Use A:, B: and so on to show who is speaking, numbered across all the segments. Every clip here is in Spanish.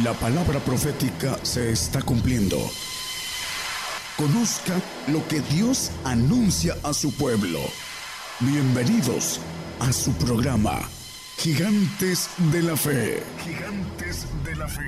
A: La palabra profética se está cumpliendo. Conozca lo que Dios anuncia a su pueblo. Bienvenidos a su programa, Gigantes de la Fe. Gigantes de la Fe.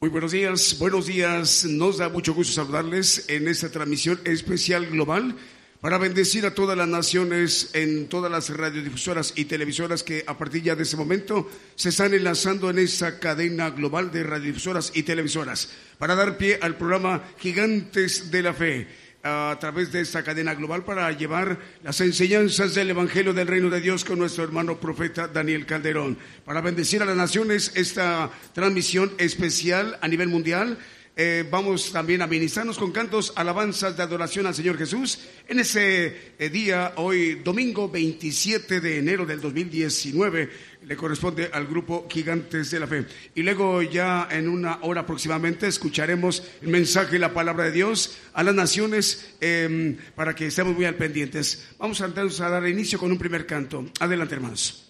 B: Muy buenos días, buenos días. Nos da mucho gusto saludarles en esta transmisión especial global para bendecir a todas las naciones en todas las radiodifusoras y televisoras que a partir de ese momento se están enlazando en esa cadena global de radiodifusoras y televisoras para dar pie al programa Gigantes de la Fe a través de esta cadena global para llevar las enseñanzas del Evangelio del Reino de Dios con nuestro hermano profeta Daniel Calderón. Para bendecir a las naciones esta transmisión especial a nivel mundial eh, vamos también a ministrarnos con cantos, alabanzas de adoración al Señor Jesús en ese eh, día, hoy domingo 27 de enero del 2019, le corresponde al grupo Gigantes de la Fe. Y luego ya en una hora aproximadamente escucharemos el mensaje y la palabra de Dios a las naciones em, para que estemos muy al pendientes. Vamos a, a dar inicio con un primer canto. Adelante, hermanos.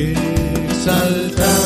C: Exaltar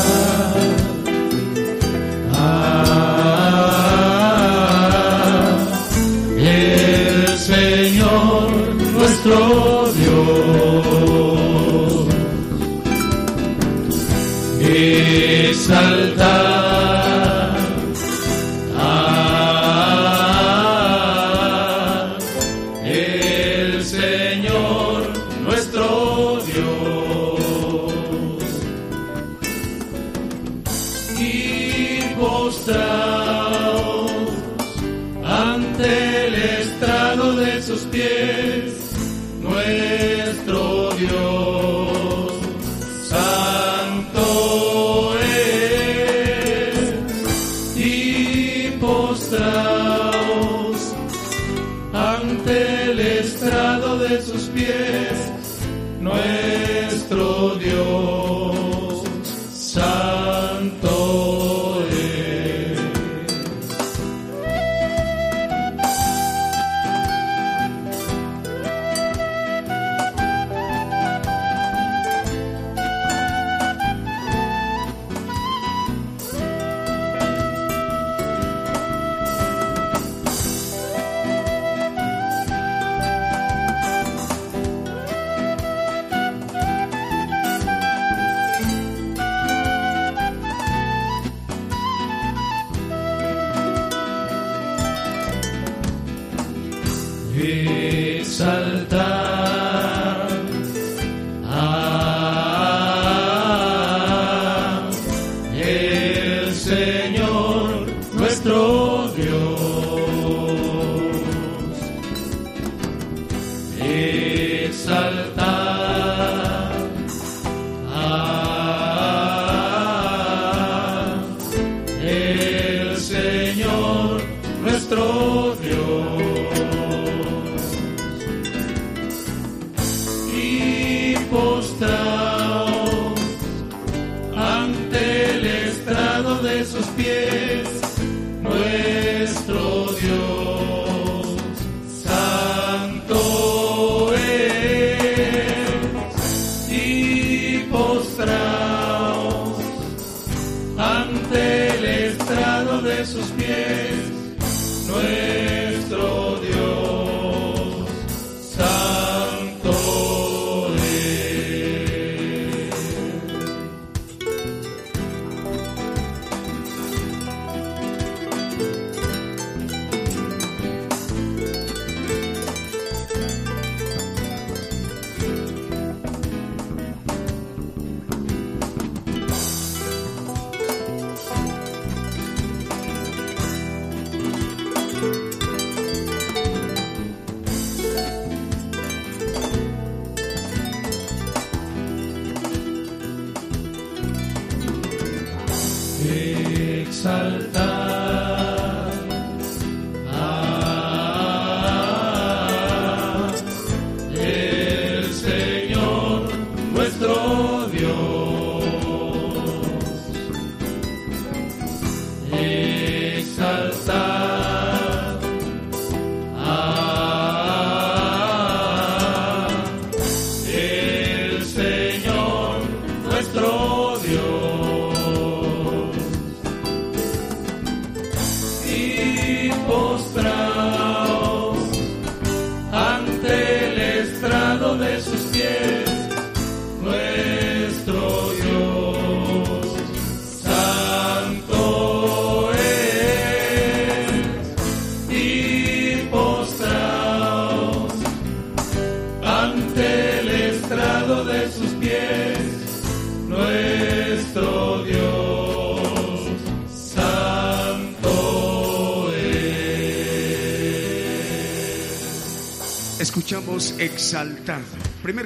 C: salsa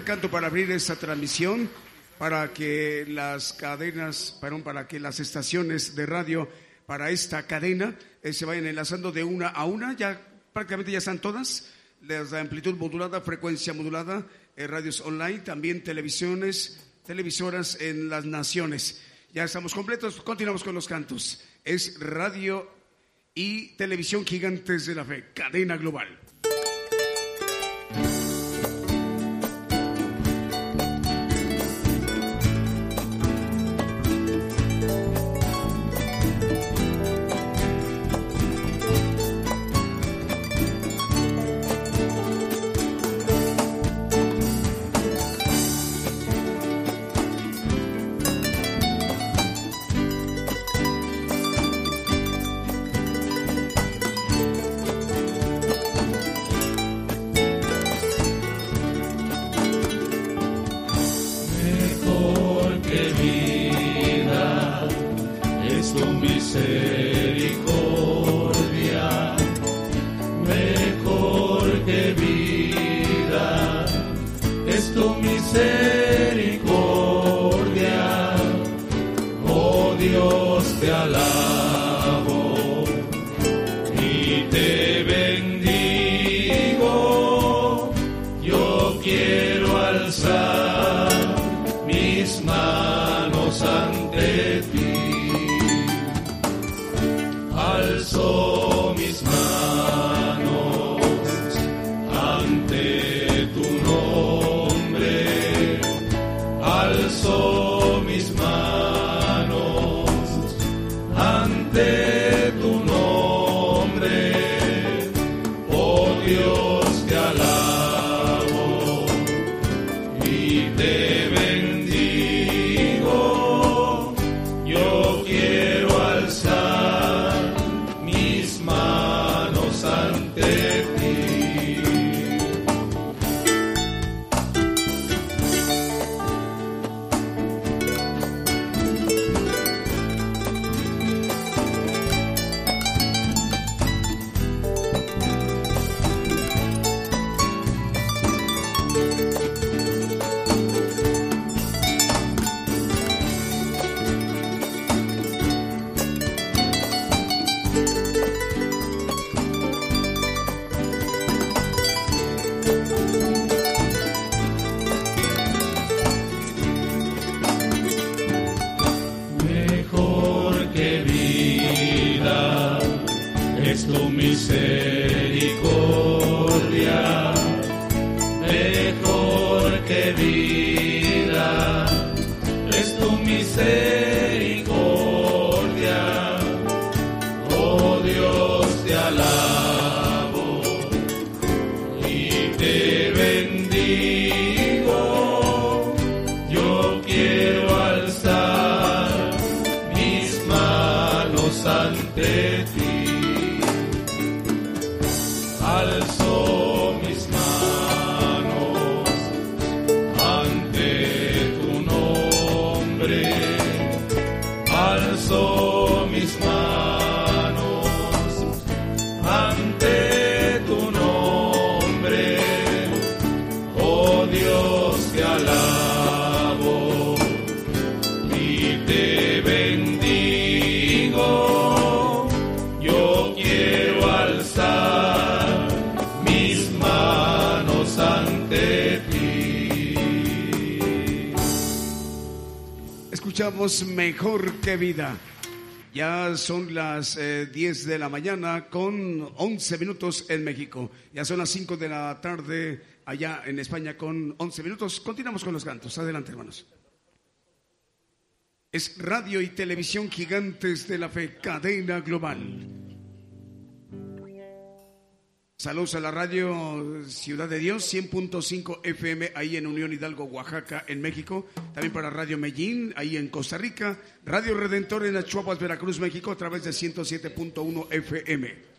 C: canto para abrir esta transmisión, para que las cadenas, perdón, para que las estaciones de radio para esta cadena eh, se vayan enlazando de una a una. Ya prácticamente ya están todas. Las de amplitud modulada, frecuencia modulada, eh, radios online, también televisiones, televisoras en las naciones. Ya estamos completos. Continuamos con los cantos. Es radio y televisión gigantes de la fe, cadena global. Mejor que vida. Ya son las 10 eh, de la mañana con 11 minutos en México. Ya son las 5 de la tarde allá en España con 11 minutos. Continuamos con los cantos. Adelante, hermanos. Es radio y televisión gigantes de la fe, cadena global. Saludos a la radio Ciudad de Dios, 100.5 FM, ahí en Unión Hidalgo, Oaxaca, en México. También para Radio Medellín, ahí en Costa Rica. Radio Redentor en Achuapas, Veracruz, México, a través de 107.1 FM.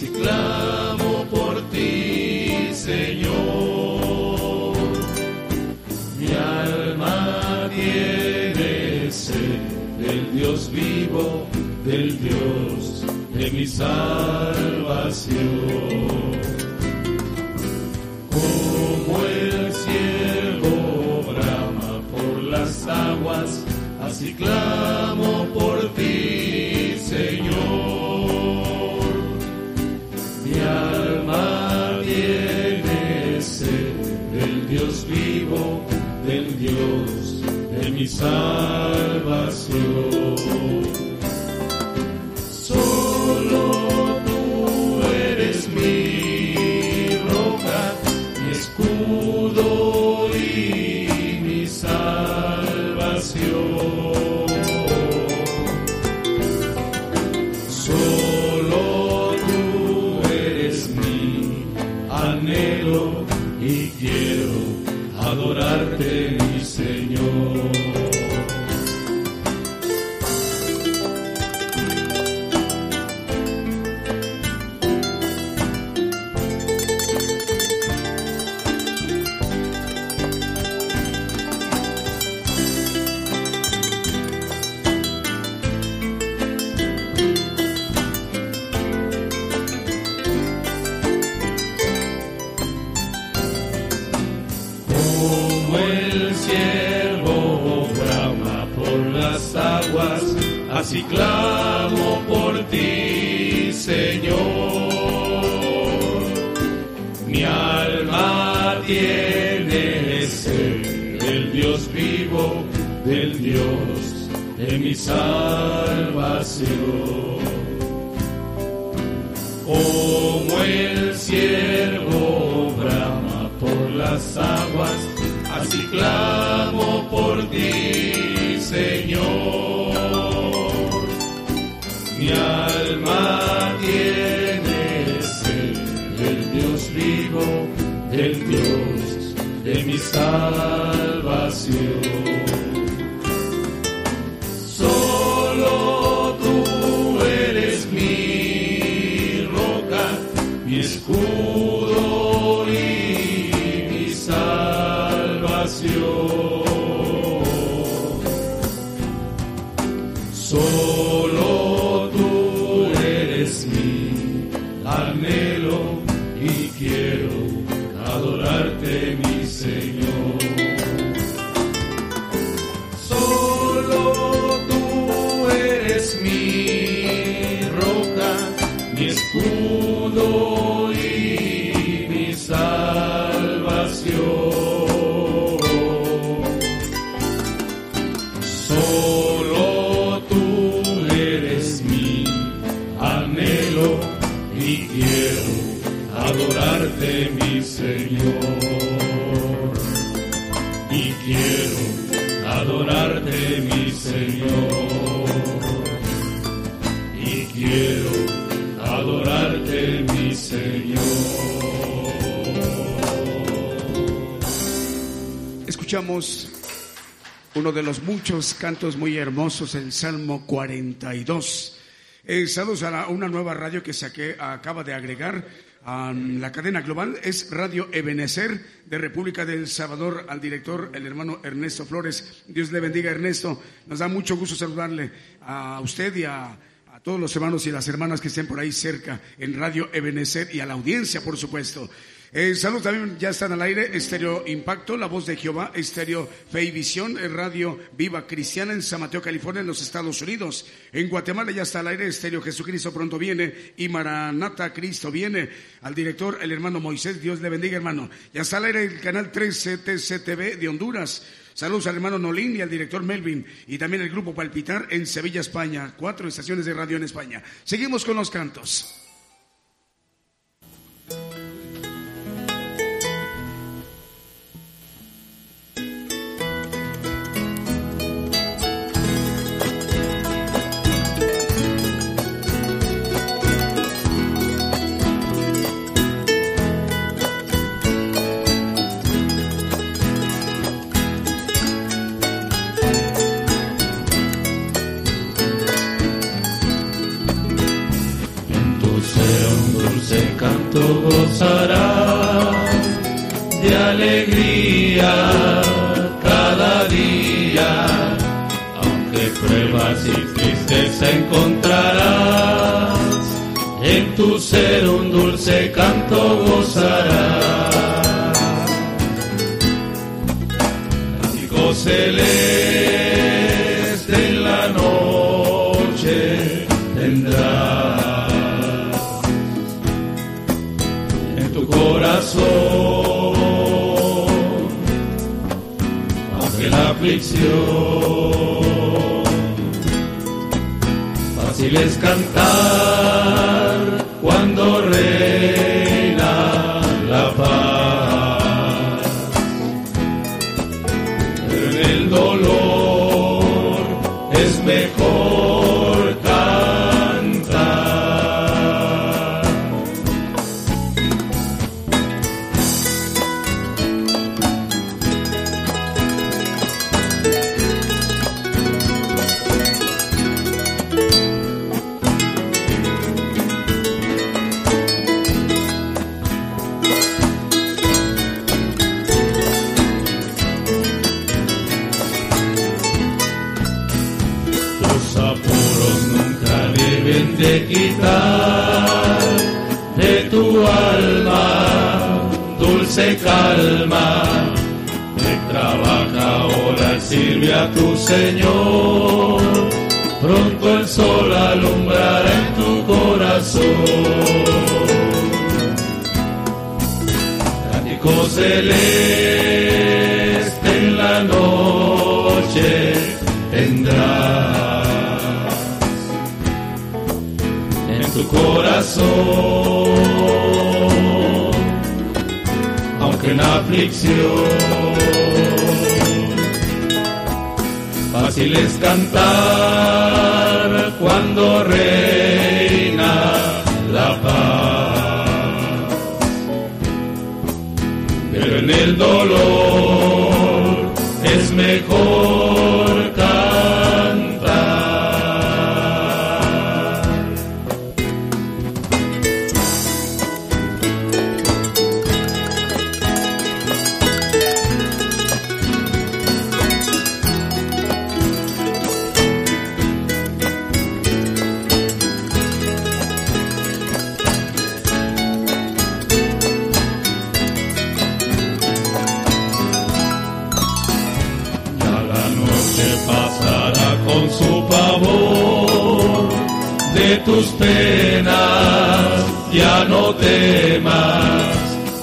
C: Así clamo por ti, Señor. Mi alma tiene sed del Dios vivo, del Dios de mi salvación. Como el cielo brama por las aguas, así clamo Dios de mi salvación. Así clamo por ti, Señor. Mi alma tiene sed del Dios vivo, del Dios de mi salvación. Como el ciervo brama por las aguas, así clamo por ti, Señor. Dios vivo, del Dios de mi salvación.
B: Escuchamos uno de los muchos cantos muy hermosos, el Salmo 42. Eh, saludos a una nueva radio que saqué, acaba de agregar a la cadena global, es Radio Ebenecer de República del Salvador, al director, el hermano Ernesto Flores. Dios le bendiga, Ernesto. Nos da mucho gusto saludarle a usted y a, a todos los hermanos y las hermanas que estén por ahí cerca en Radio Ebenecer y a la audiencia, por supuesto. Eh, saludos también, ya están al aire, Estéreo Impacto, La Voz de Jehová, Estéreo Fe y Visión, eh, Radio Viva Cristiana en San Mateo, California, en los Estados Unidos. En Guatemala ya está al aire, Estéreo Jesucristo pronto viene y Maranata Cristo viene. Al director, el hermano Moisés, Dios le bendiga, hermano. Ya está al aire el canal 13 TCTV de Honduras. Saludos al hermano Nolín y al director Melvin y también el grupo Palpitar en Sevilla, España. Cuatro estaciones de radio en España. Seguimos con los cantos.
C: santo gozará de alegría cada día, aunque pruebas y tristeza encontrarás, en tu ser un dulce canto gozarás. Así gocelé corazón, aunque la aflicción. Fácil es cantar cuando reina calma. Te trabaja ahora, sirve a tu Señor. Pronto el sol alumbrará en tu corazón. Cántico celeste en la noche tendrás en tu corazón en aflicción. Fácil es cantar cuando reina la paz, pero en el dolor es mejor no temas.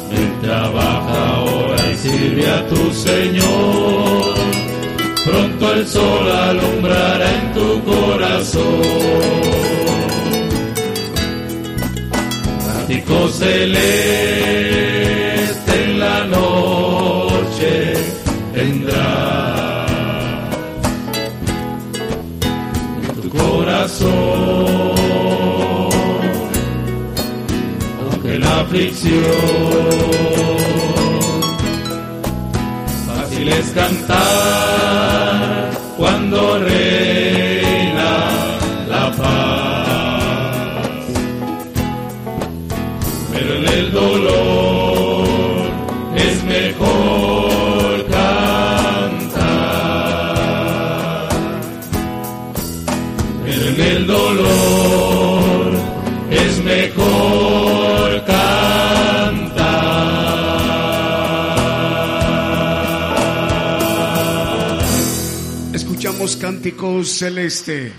C: Ven, trabaja ahora y sirve a tu Señor. Pronto el sol alumbrará en tu corazón. Ático celeste Fácil es cantar
B: Celeste.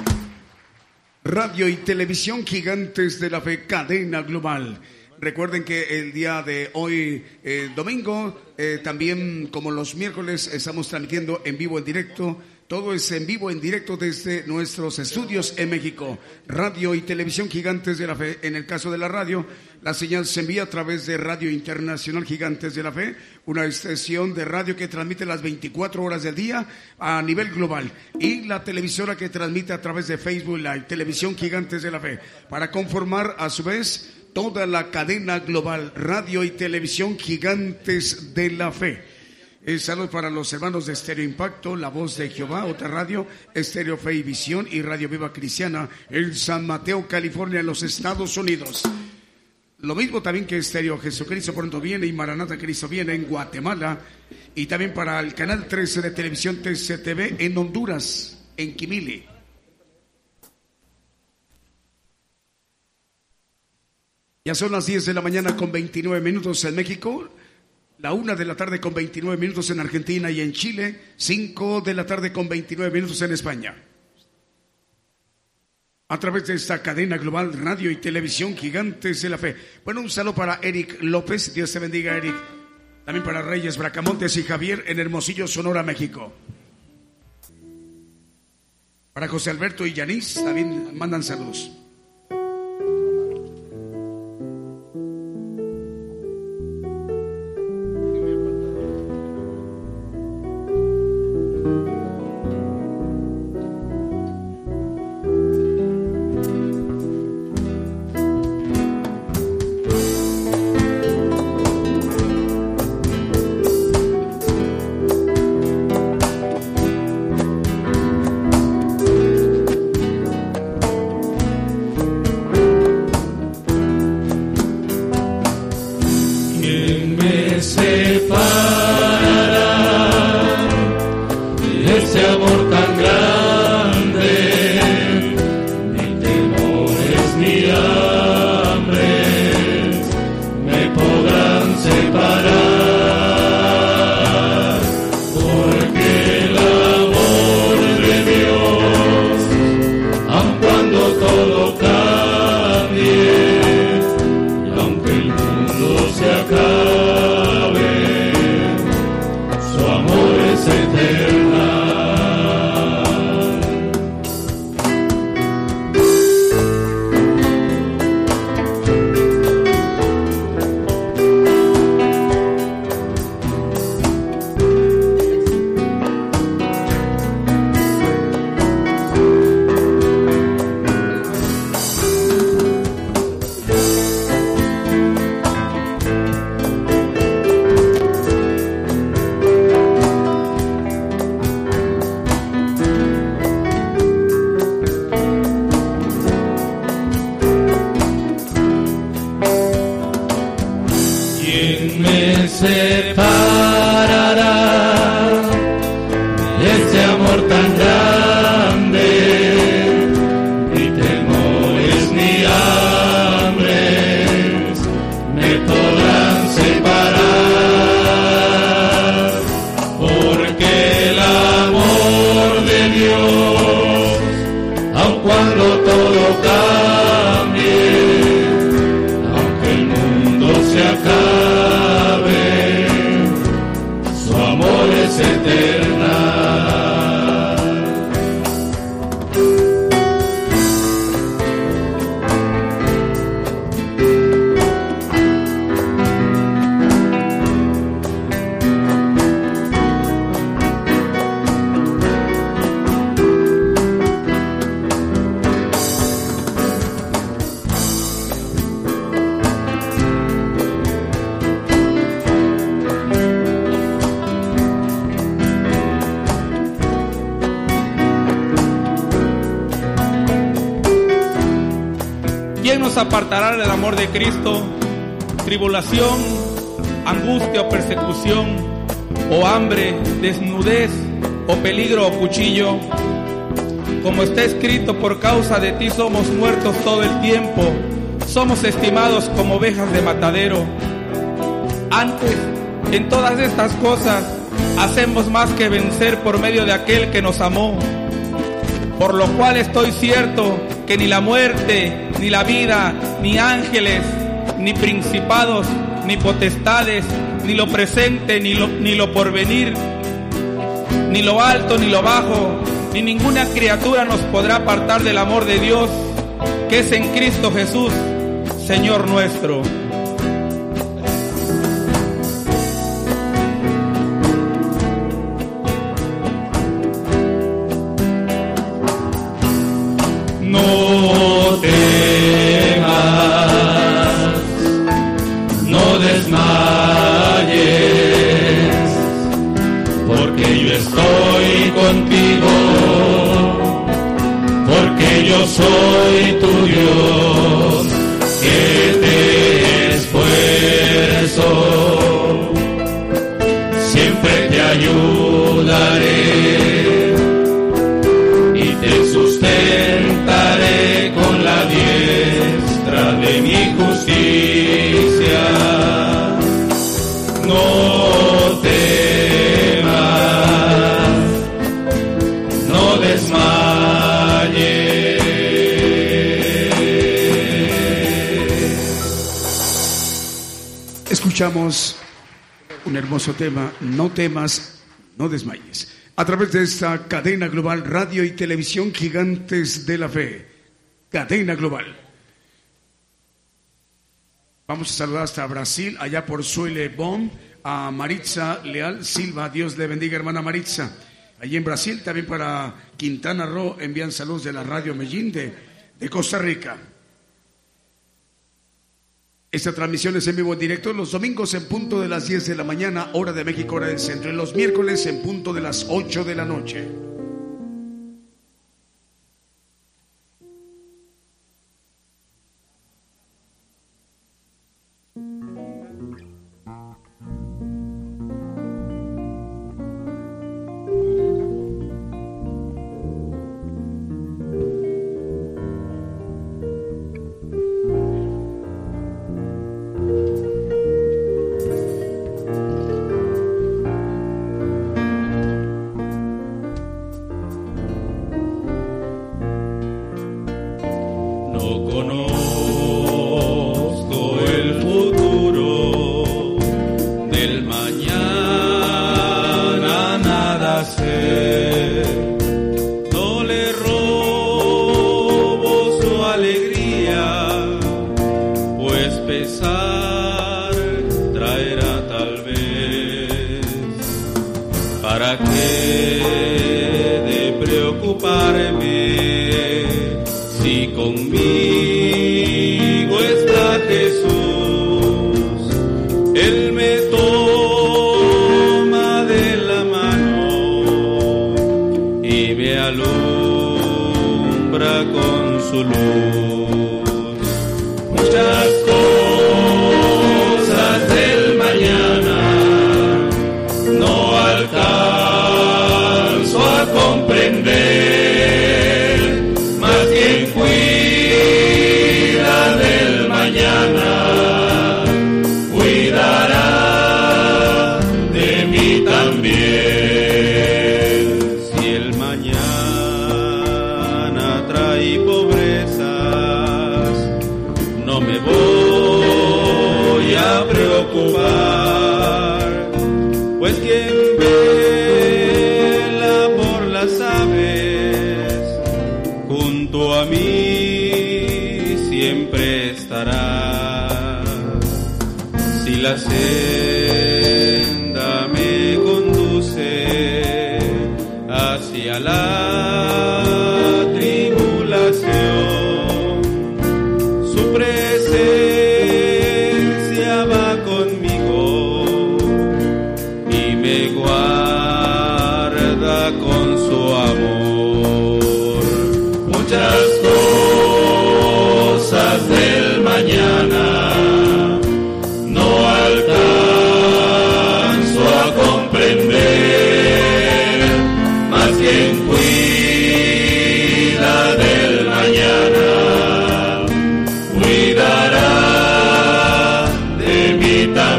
B: Radio y televisión gigantes de la fe, cadena global. Recuerden que el día de hoy, eh, domingo, eh, también como los miércoles, estamos transmitiendo en vivo, en directo todo es en vivo, en directo desde nuestros estudios en México. Radio y televisión gigantes de la fe. En el caso de la radio, la señal se envía a través de Radio Internacional Gigantes de la Fe, una estación de radio que transmite las 24 horas del día a nivel global. Y la televisora que transmite a través de Facebook Live, Televisión Gigantes de la Fe, para conformar a su vez toda la cadena global, radio y televisión gigantes de la fe. El saludo para los hermanos de Estéreo Impacto, La Voz de Jehová, otra radio, Estéreo Fe y Visión y Radio Viva Cristiana en San Mateo, California, en los Estados Unidos. Lo mismo también que Estéreo Jesucristo pronto viene y Maranata Cristo viene en Guatemala y también para el canal 13 de televisión TCTV en Honduras. en Quimili. Ya son las 10 de la mañana con 29 minutos en México, la 1 de la tarde con 29 minutos en Argentina y en Chile, 5 de la tarde con 29 minutos en España. A través de esta cadena global radio y televisión Gigantes de la Fe. Bueno, un saludo para Eric López, Dios te bendiga Eric. También para Reyes Bracamontes y Javier en Hermosillo, Sonora, México. Para José Alberto y Yanis también mandan saludos.
C: Angustia somos muertos todo el tiempo, somos estimados como ovejas de matadero. Antes, en todas estas cosas, hacemos más que vencer por medio de aquel que nos amó. Por lo cual estoy cierto que ni la muerte, ni la vida, ni ángeles, ni principados, ni potestades, ni lo presente, ni lo, ni lo porvenir, ni lo alto, ni lo bajo, ni ninguna criatura nos podrá apartar del amor de Dios, que es en Cristo Jesús, Señor nuestro.
D: Un hermoso tema, No temas, no desmayes. A través de esta cadena global, radio y televisión gigantes de la fe. Cadena global. Vamos a saludar hasta Brasil, allá por Suele Bom, a Maritza Leal Silva. Dios le bendiga, hermana Maritza. Allí en Brasil, también para Quintana Roo, envían saludos de la radio Medellín de, de Costa Rica. Esta transmisión es en vivo en directo los domingos en punto de las 10 de la mañana, hora de México, hora del centro, y los miércoles en punto de las 8 de la noche.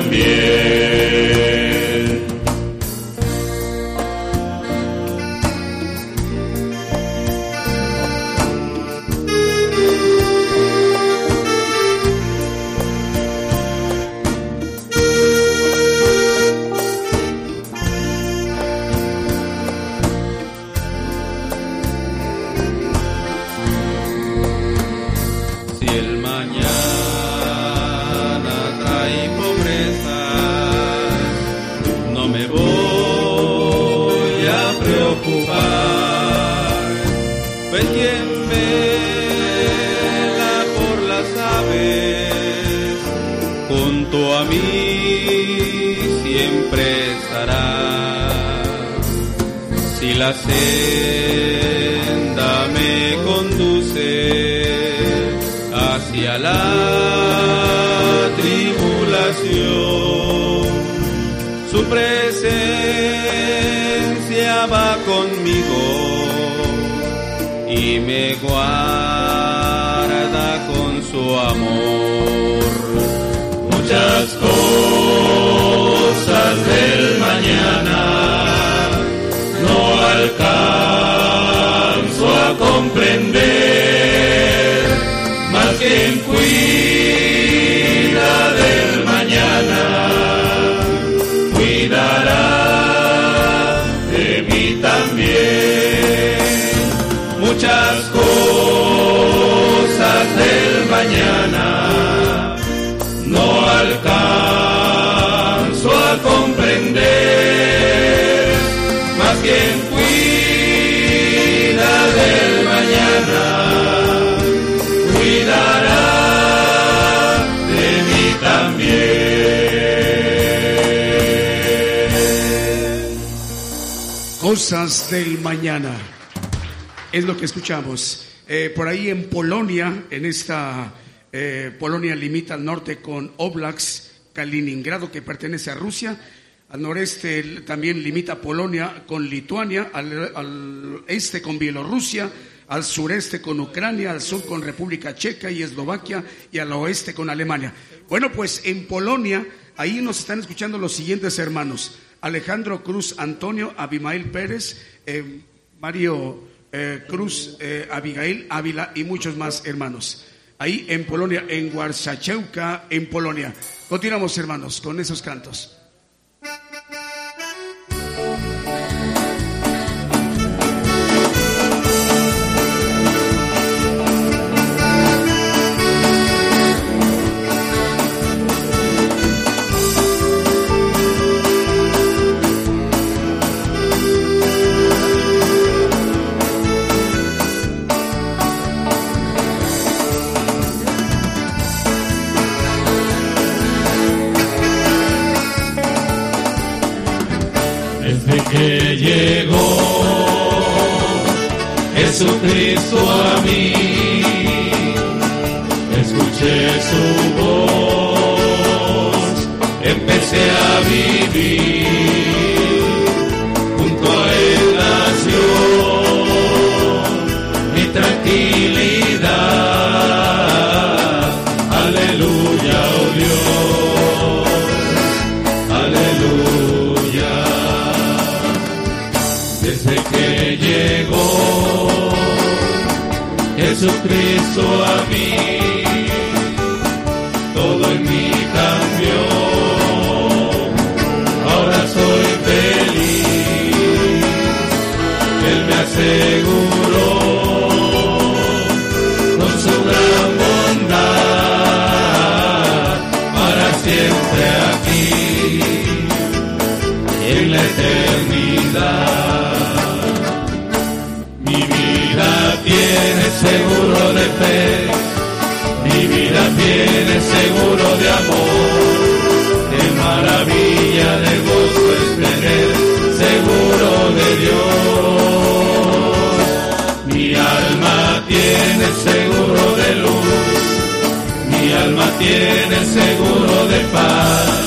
C: Quien Del mañana.
B: Es lo que escuchamos. Eh, por ahí en Polonia, en esta eh, Polonia limita al norte con Oblaks, Kaliningrado, que pertenece a Rusia. Al noreste también limita Polonia con Lituania, al, al este con Bielorrusia, al sureste con Ucrania, al sur con República Checa y Eslovaquia y al oeste con Alemania. Bueno, pues en Polonia, ahí nos están escuchando los siguientes hermanos. Alejandro Cruz Antonio, Abimael Pérez, eh, Mario eh, Cruz, eh, Abigail Ávila y muchos más hermanos. Ahí en Polonia, en Warszachełka, en Polonia. Continuamos, hermanos, con esos cantos.
C: Su voz, empecé a vivir, junto a él nació mi tranquilidad. Aleluya, oh Dios, aleluya desde que llegó Jesucristo a mí, seguro de fe, mi vida tiene seguro de amor. Qué maravilla de gozo tiene seguro de luz, mi alma tiene seguro de paz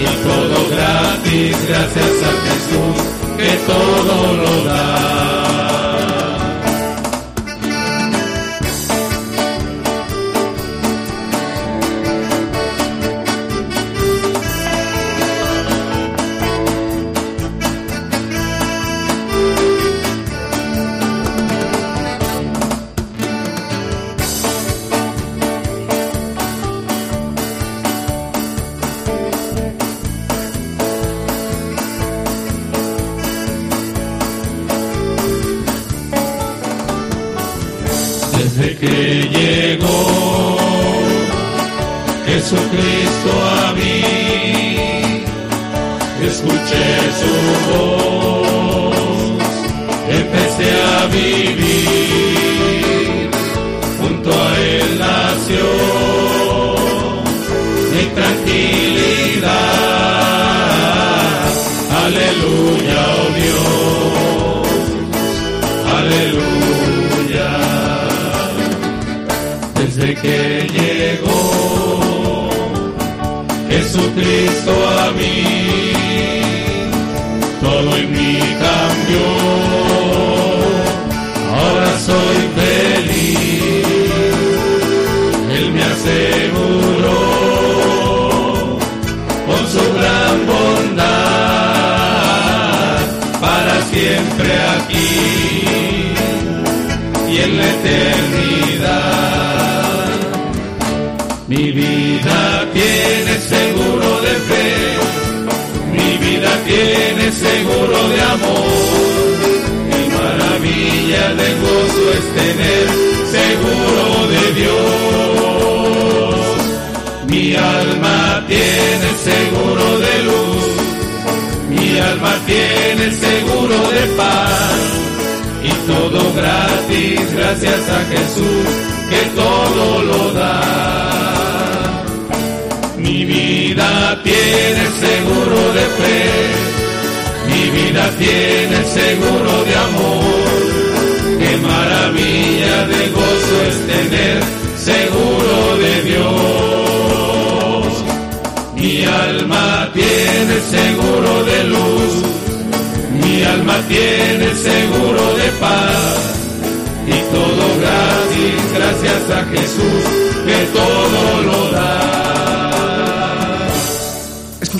C: y todo gratis gracias a Jesús que todo lo da.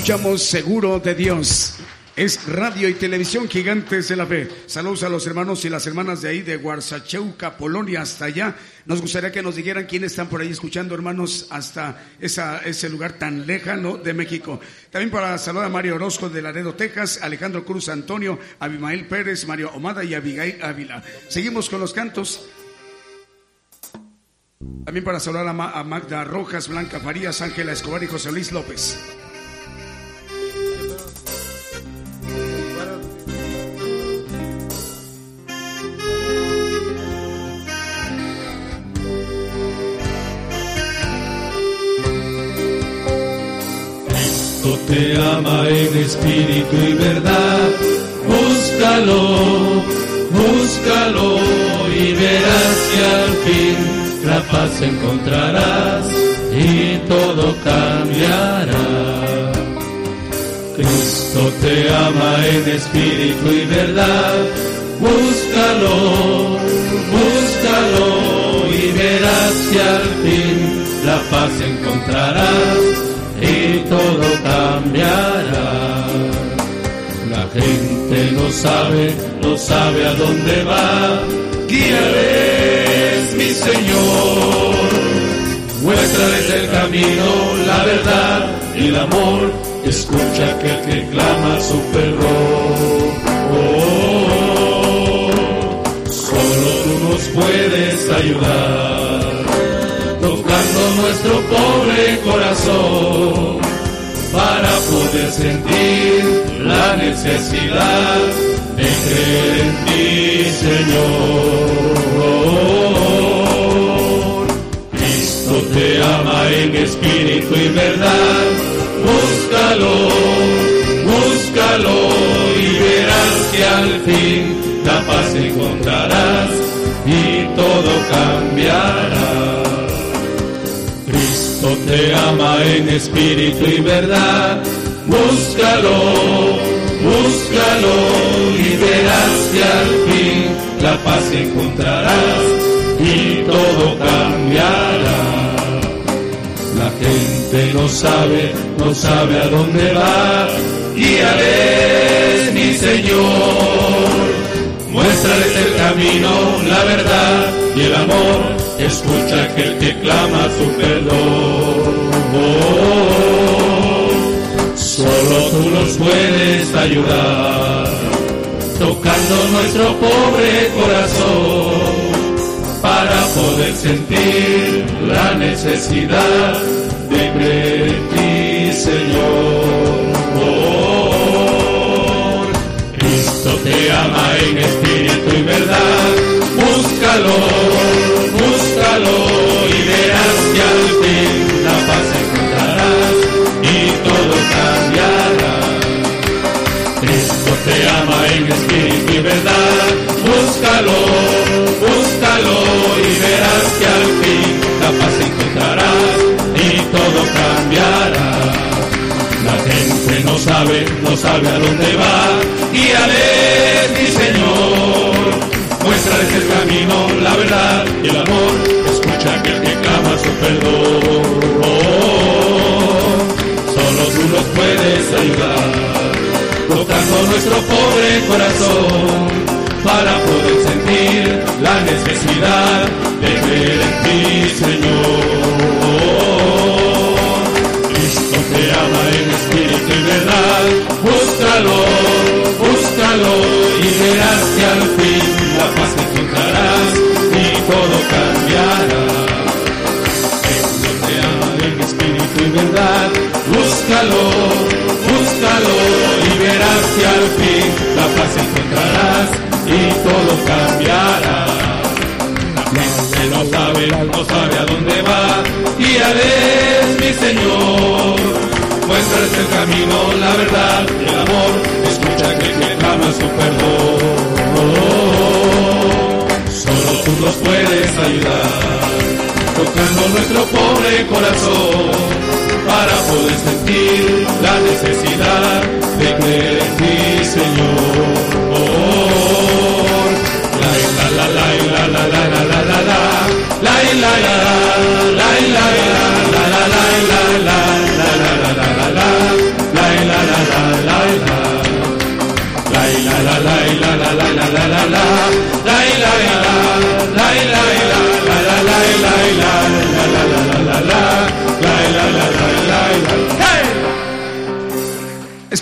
B: Escuchamos seguro de Dios. Es radio y televisión gigantes de la fe. Saludos a los hermanos y las hermanas de ahí de Guarsacheuca, Polonia, hasta allá. Nos gustaría que nos dijeran quiénes están por ahí escuchando, hermanos, hasta ese lugar tan lejano de México. También para saludar a Mario Orozco de Laredo, Texas, Alejandro Cruz Antonio, Abimael Pérez, Mario Omada y Abigail Ávila. Seguimos con los cantos. También para saludar a Magda Rojas, Blanca Farías, Ángela Escobar y José Luis López.
C: Te ama en espíritu y verdad. Búscalo, búscalo y verás que al fin la paz encontrarás y todo cambiará. Cristo te ama en espíritu y verdad. Búscalo, búscalo y verás que al fin la paz encontrarás y todo cambiará. La gente no sabe, no sabe a dónde va. Guíales, mi Señor. Muéstrales el camino, la verdad y el amor. Escucha aquel que clama su perdón. Oh, solo tú nos puedes ayudar nuestro pobre corazón para poder sentir la necesidad de creer en ti, Señor. Cristo te ama en espíritu y verdad, búscalo, búscalo y verás que al fin la paz encontrarás y todo cambiará te ama en espíritu y verdad. Búscalo, búscalo y verás que al fin la paz encontrarás y todo cambiará. La gente no sabe, no sabe a dónde va. Guíales, mi Señor. Muéstrales el camino, la verdad y el amor escucha aquel que clama su perdón. solo tú nos puedes ayudar, tocando nuestro pobre corazón, para poder sentir la necesidad de creer en ti, Señor. Cristo te ama en espíritu y verdad, búscalo y verás que al fin la paz encontrarás y todo cambiará. Cristo te ama en espíritu y verdad, búscalo, búscalo y verás que al fin la paz encontrarás y todo cambiará. La gente no sabe, no sabe a dónde va, a mi Señor muéstrales el camino, la verdad y el amor. Escucha aquel que clama su perdón. solo tú nos puedes ayudar, tocando nuestro pobre corazón para poder sentir la necesidad de creer en ti, Señor. Búscalo, búscalo y verás que al fin la paz encontrarás y todo cambiará. La no sabe, no sabe a dónde va, y es mi Señor. Muéstrales el camino, la verdad el amor, escucha que te clama su perdón tú nos puedes ayudar, tocando nuestro pobre corazón, para poder sentir la necesidad de creer en ti, Señor. La la la la la la la la la la la la la la la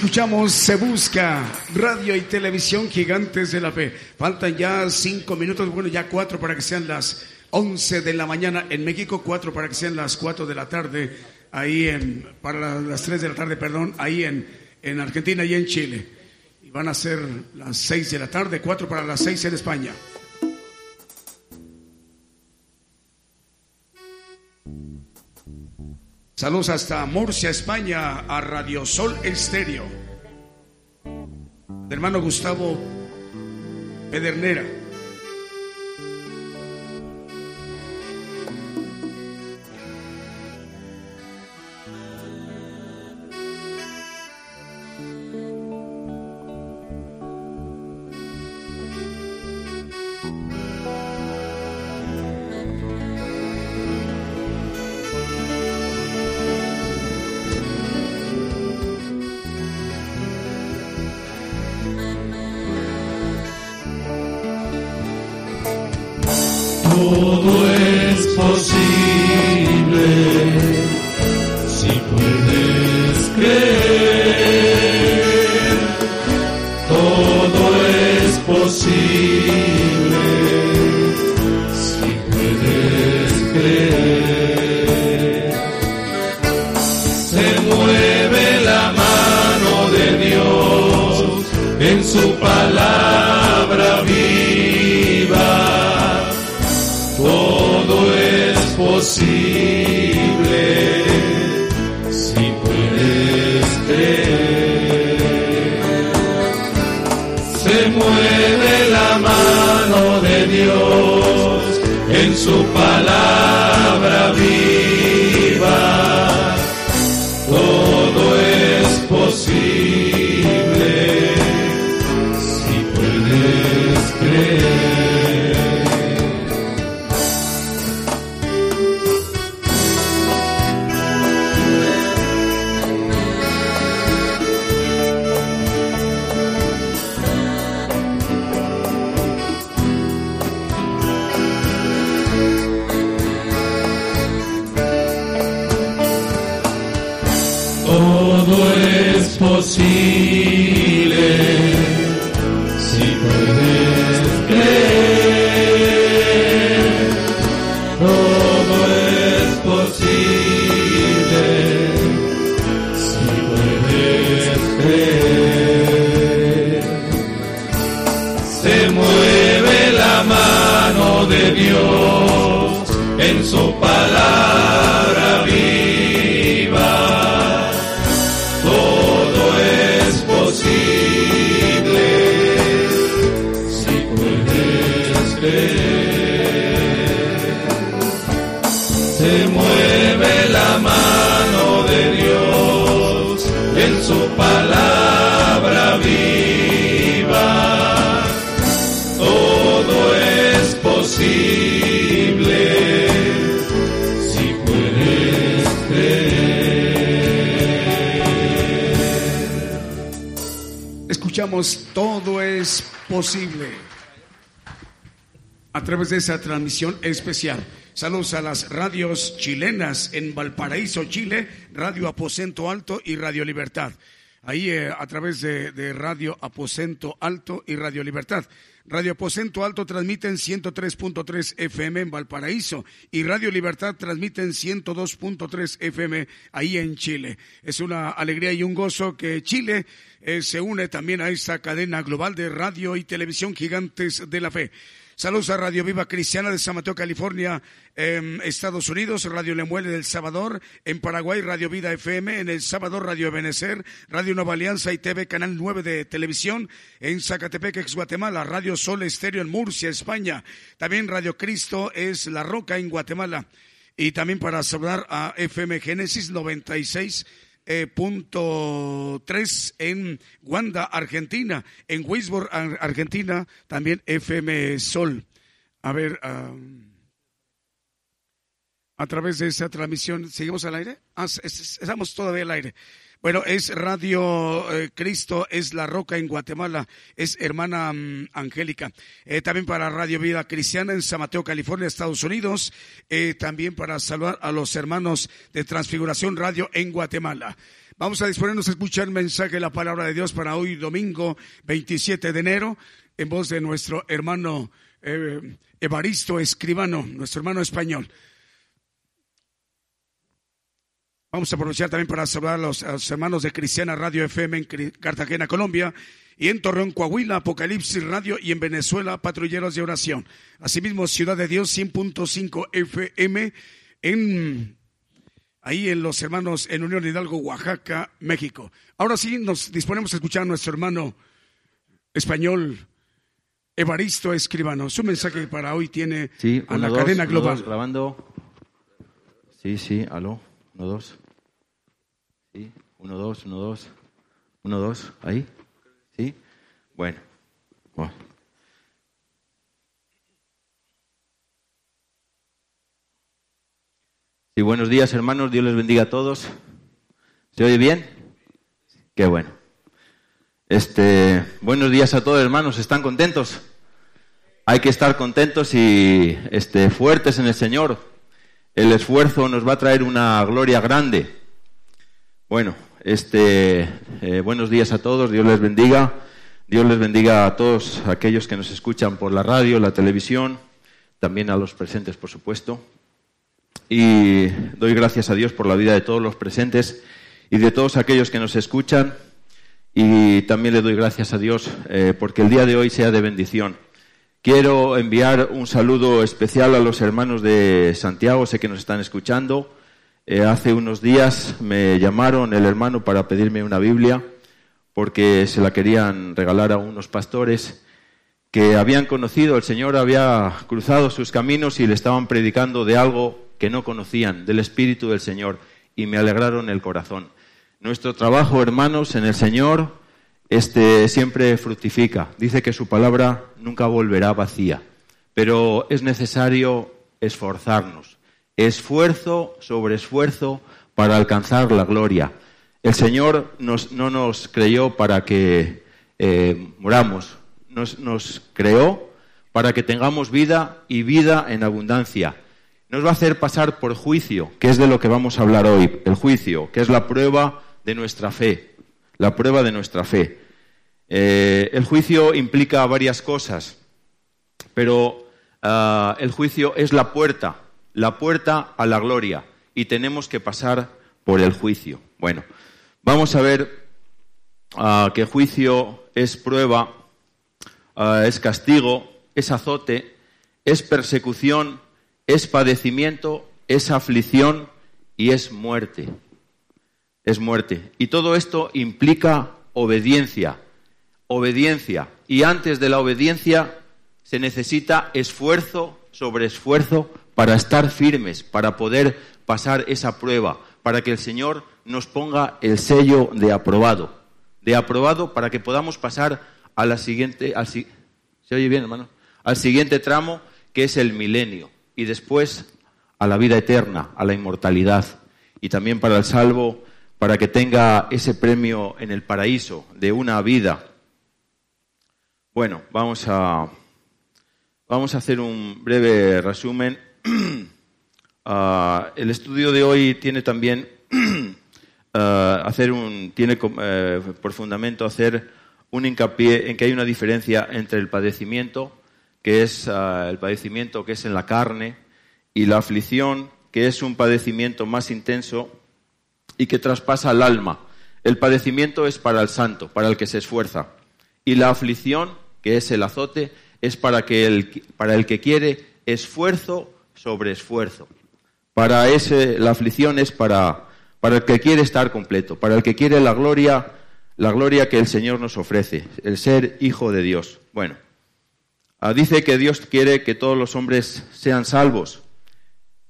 B: Escuchamos Se Busca, radio y televisión gigantes de la fe. Faltan ya cinco minutos, bueno, ya cuatro para que sean las once de la mañana en México, cuatro para que sean las cuatro de la tarde, ahí en, para las tres de la tarde, perdón, ahí en, en Argentina y en Chile. Y van a ser las seis de la tarde, cuatro para las seis en España. Saludos hasta Murcia, España, a Radio Sol Estéreo. hermano Gustavo Pedernera. De esa transmisión especial. Saludos a las radios chilenas en Valparaíso, Chile, Radio Aposento Alto y Radio Libertad. ahí eh, a través de, Radio Aposento Alto y Radio Libertad. Radio Aposento Alto transmiten 103.3 FM en Valparaíso y Radio Libertad transmiten 102.3 FM ahí en Chile. Es una alegría y un gozo que Chile eh, se une también a esta cadena global de radio y televisión gigantes de la fe. Saludos a Radio Viva Cristiana de San Mateo, California, Estados Unidos, Radio Lemuele del Salvador, en Paraguay, Radio Vida FM, en El Salvador, Radio Benecer, Radio Nueva Alianza y TV Canal 9 de Televisión, en Zacatepec, ex Guatemala, Radio Sol Estéreo en Murcia, España, también Radio Cristo es La Roca en Guatemala, y también para saludar a FM Génesis 96 eh, punto tres en Wanda, Argentina, en Weisburg, Argentina, también FM Sol. A ver, a través de esa transmisión, ¿seguimos al aire? Ah, estamos todavía al aire. Bueno, es Radio eh, Cristo, es La Roca en Guatemala, es hermana mm, Angélica. Eh, también para Radio Vida Cristiana en San Mateo, California, Estados Unidos. Eh, también para saludar a los hermanos de Transfiguración Radio en Guatemala. Vamos a disponernos a escuchar el mensaje de la palabra de Dios para hoy, domingo 27 de enero, en voz de nuestro hermano Evaristo Escribano, nuestro hermano español. Vamos a aprovechar también para saludar a los, hermanos de Cristiana Radio FM en Cartagena, Colombia, y en Torreón, Coahuila, Apocalipsis Radio, y en Venezuela, Patrulleros de Oración. Asimismo, Ciudad de Dios, 100.5 FM, en, ahí en los hermanos en Unión Hidalgo, Oaxaca, México. Ahora sí, nos disponemos a escuchar a nuestro hermano español, Evaristo Escribano. Su mensaje para hoy tiene a la cadena global.
E: grabando. Sí, sí, aló. Uno, dos. ¿Sí? Uno, dos, uno, dos. Uno, dos. Ahí. ¿Sí? Bueno. bueno. Sí, buenos días hermanos, Dios les bendiga a todos. ¿Se oye bien? Qué bueno. Este, buenos días a todos hermanos, ¿están contentos? Hay que estar contentos y este, fuertes en el Señor, el esfuerzo nos va a traer una gloria grande. Bueno, este, eh, buenos días a todos, Dios les bendiga. Dios les bendiga a todos aquellos que nos escuchan por la radio, la televisión, también a los presentes, por supuesto. Y doy gracias a Dios por la vida de todos los presentes y de todos aquellos que nos escuchan. Y también le doy gracias a Dios eh, porque el día de hoy sea de bendición. Quiero enviar un saludo especial a los hermanos de Santiago, sé que nos están escuchando. Eh, hace unos días me llamaron el hermano para pedirme una Biblia porque se la querían regalar a unos pastores que habían conocido, el Señor había cruzado sus caminos y le estaban predicando de algo que no conocían, del Espíritu del Señor, y me alegraron el corazón. Nuestro trabajo, hermanos, en el Señor este siempre fructifica. Dice que su palabra nunca volverá vacía, pero es necesario esforzarnos, esfuerzo sobre esfuerzo para alcanzar la gloria. El Señor no nos creyó para que eh, muramos, nos, nos creó para que tengamos vida y vida en abundancia. Nos va a hacer pasar por juicio, que es de lo que vamos a hablar hoy, el juicio, que es la prueba de nuestra fe la prueba de nuestra fe. Eh, el juicio implica varias cosas, pero ah, el juicio es la puerta, la puerta a la gloria, y tenemos que pasar por el juicio. Bueno, vamos a ver uh, que juicio es prueba, ah, es castigo, es azote, es persecución, es padecimiento, es aflicción y es muerte es muerte. Y todo esto implica obediencia, obediencia. Y antes de la obediencia se necesita esfuerzo sobre esfuerzo para estar firmes, para poder pasar esa prueba, para que el Señor nos ponga el sello de aprobado, de aprobado para que podamos pasar a la siguiente, ¿se oye bien, hermano? Al siguiente tramo que es el milenio y después a la vida eterna, a la inmortalidad y también para el salvo para que tenga ese premio en el paraíso de una vida. Bueno, vamos a, vamos a hacer un breve resumen. Ah, el estudio de hoy tiene también eh, hacer un, tiene eh, por fundamento hacer un hincapié en que hay una diferencia entre el padecimiento, que es el padecimiento que es en la carne, y la aflicción, que es un padecimiento más intenso y que traspasa al alma. El padecimiento es para el santo, para el que se esfuerza. Y la aflicción, que es el azote, es para, el que quiere esfuerzo sobre esfuerzo. Para ese, la aflicción es para, para el que quiere estar completo, para el que quiere la gloria, la gloria que el Señor nos ofrece, el ser hijo de Dios. Bueno, ah, dice que Dios quiere que todos los hombres sean salvos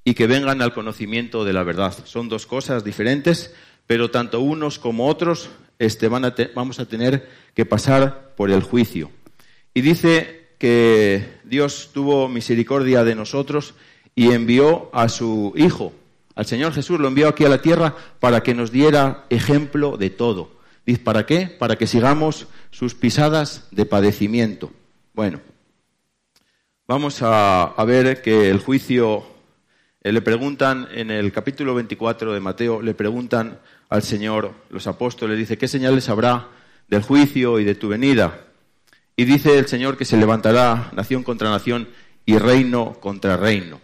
E: y que vengan al conocimiento de la verdad. Son dos cosas diferentes, pero tanto unos como otros este, van a vamos a tener que pasar por el juicio. Y dice que Dios tuvo misericordia de nosotros y envió a su Hijo, al Señor Jesús, lo envió aquí a la tierra para que nos diera ejemplo de todo. Dice, ¿para qué? Para que sigamos sus pisadas de padecimiento. Bueno, vamos a, ver que el juicio, eh, le preguntan en el capítulo 24 de Mateo, le preguntan al Señor, los apóstoles, dice, ¿qué señales habrá del juicio y de tu venida? Y dice el Señor que se levantará nación contra nación y reino contra reino.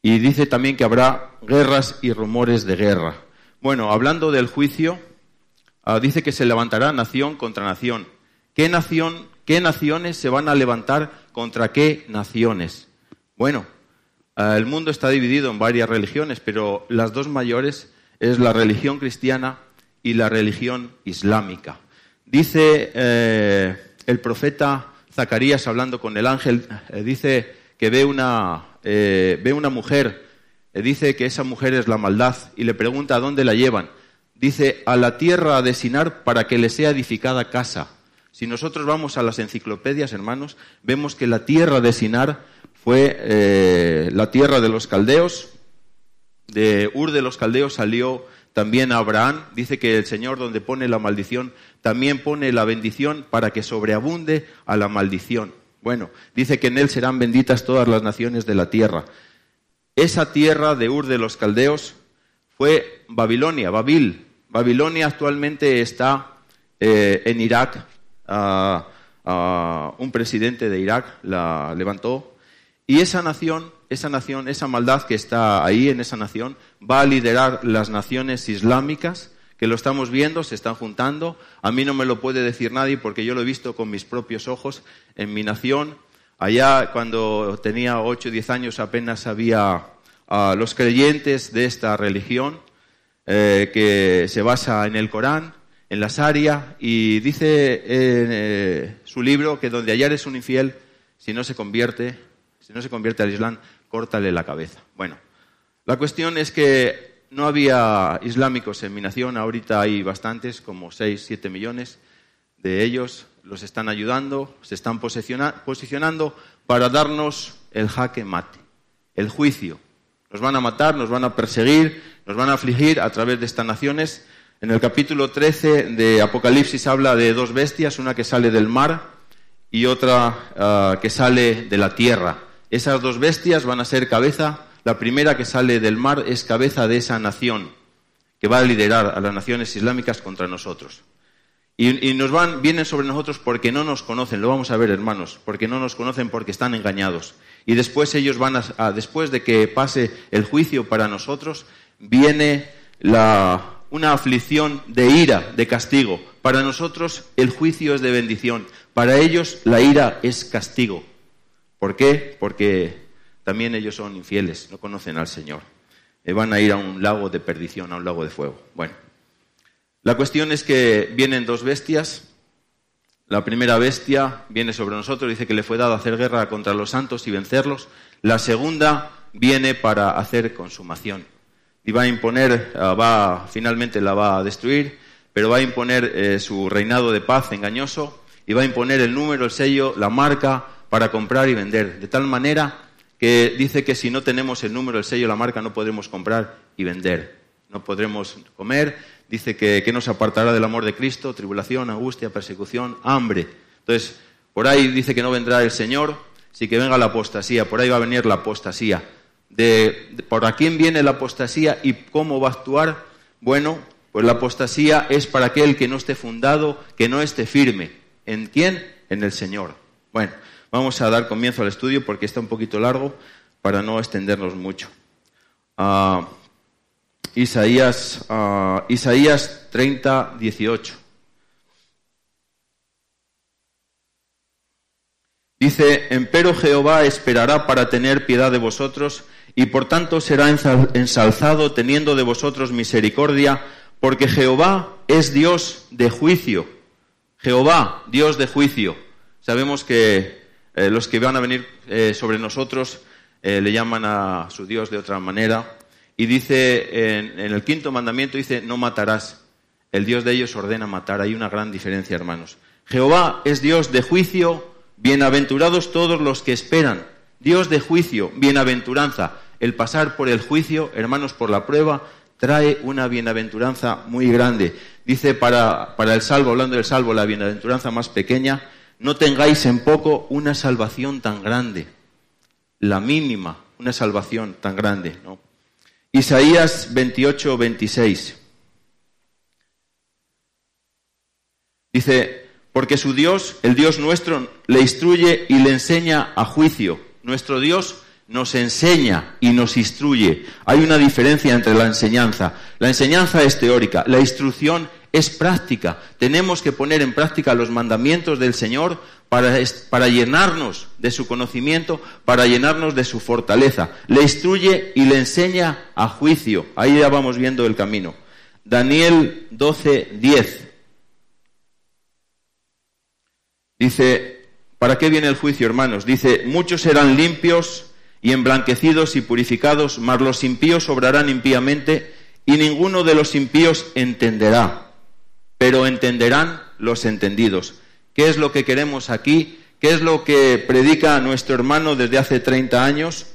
E: Y dice también que habrá guerras y rumores de guerra. Bueno, hablando del juicio, ah, dice que se levantará nación contra nación. ¿Qué nación, qué naciones se van a levantar contra qué naciones? Bueno, ah, el mundo está dividido en varias religiones, pero las dos mayores es la religión cristiana y la religión islámica. Dice eh, el profeta Zacarías hablando con el ángel, eh, dice que ve una, eh, ve una mujer, eh, dice que esa mujer es la maldad y le pregunta a dónde la llevan. Dice, a la tierra de Sinar para que le sea edificada casa. Si nosotros vamos a las enciclopedias, hermanos, vemos que la tierra de Sinar fue la tierra de los caldeos. De Ur de los caldeos salió también Abraham. Dice que el Señor donde pone la maldición, también pone la bendición para que sobreabunde a la maldición. Bueno, dice que en él serán benditas todas las naciones de la tierra. Esa tierra de Ur de los Caldeos fue Babilonia, Babil. Babilonia actualmente está eh, en Irak. un presidente de Irak la levantó. Y esa nación, esa nación, esa maldad que está ahí en esa nación, va a liderar las naciones islámicas que lo estamos viendo, se están juntando. A mí no me lo puede decir nadie porque yo lo he visto con mis propios ojos en mi nación. Allá cuando tenía 8 o 10 años apenas había a los creyentes de esta religión eh, que se basa en el Corán, en la Sharia, y dice en eh, su libro que donde es un infiel, si no se convierte, si no se convierte al Islam, córtale la cabeza. Bueno, la cuestión es que no había islámicos en mi nación, ahorita hay bastantes, como 6, 7 millones de ellos, los están ayudando, se están posicionando para darnos el jaque mate, el juicio. Nos van a matar, nos van a perseguir, nos van a afligir a través de estas naciones. En el capítulo 13 de Apocalipsis habla de dos bestias, una que sale del mar y otra ah, que sale de la tierra. Esas dos bestias van a ser cabeza la primera que sale del mar es cabeza de esa nación que va a liderar a las naciones islámicas contra nosotros. Y, nos van, vienen sobre nosotros porque no nos conocen, lo vamos a ver hermanos, porque no nos conocen porque están engañados. Y después ellos van a, después de que pase el juicio para nosotros, viene la, una aflicción de ira, de castigo. Para nosotros el juicio es de bendición, para ellos la ira es castigo. ¿Por qué? Porque también ellos son infieles, no conocen al Señor. Eh, van a ir a un lago de perdición, a un lago de fuego. Bueno, la cuestión es que vienen dos bestias. La primera bestia viene sobre nosotros, dice que le fue dado hacer guerra contra los santos y vencerlos. La segunda viene para hacer consumación. Y va a imponer, ah, va, finalmente la va a destruir, pero va a imponer eh, su reinado de paz engañoso y va a imponer el número, el sello, la marca para comprar y vender. De tal manera que dice que si no tenemos el número, el sello, la marca, no podremos comprar y vender. No podremos comer. Dice que, que nos apartará del amor de Cristo, tribulación, angustia, persecución, hambre. Entonces, por ahí dice que no vendrá el Señor, sí que venga la apostasía, por ahí va a venir la apostasía. De, ¿Por a quién viene la apostasía y cómo va a actuar? Bueno, Pues la apostasía es para aquel que no esté fundado, que no esté firme. ¿En quién? En el Señor. Bueno, vamos a dar comienzo al estudio porque está un poquito largo para no extendernos mucho. Ah, Isaías, uh, Isaías 30, 18. Dice, empero Jehová esperará para tener piedad de vosotros, y por tanto será ensalzado teniendo de vosotros misericordia, porque Jehová es Dios de juicio. Jehová, Dios de juicio. Sabemos que eh, los que van a venir eh, sobre nosotros eh, le llaman a su Dios de otra manera. Y dice, en, en el quinto mandamiento dice, no matarás. El Dios de ellos ordena matar. Hay una gran diferencia, hermanos. Jehová es Dios de juicio Bienaventurados todos los que esperan. Dios de juicio, bienaventuranza. El pasar por el juicio, hermanos, por la prueba, trae una bienaventuranza muy grande. Dice para, para el salvo, hablando del salvo, la bienaventuranza más pequeña, no tengáis en poco una salvación tan grande. La mínima, una salvación tan grande. ¿no? Isaías 28, 26. Dice, porque su Dios, el Dios nuestro, le instruye y le enseña a juicio. Nuestro Dios nos enseña y nos instruye. Hay una diferencia entre la enseñanza. La enseñanza es teórica, la instrucción es práctica. Tenemos que poner en práctica los mandamientos del Señor para, para, llenarnos de su conocimiento, para llenarnos de su fortaleza. Le instruye y le enseña a juicio. Ahí ya vamos viendo el camino. Daniel 12, 10. Dice, ¿para qué viene el juicio, hermanos? Dice, muchos serán limpios y emblanquecidos y purificados, mas los impíos obrarán impíamente y ninguno de los impíos entenderá, pero entenderán los entendidos. ¿Qué es lo que queremos aquí? ¿Qué es lo que predica nuestro hermano desde hace 30 años?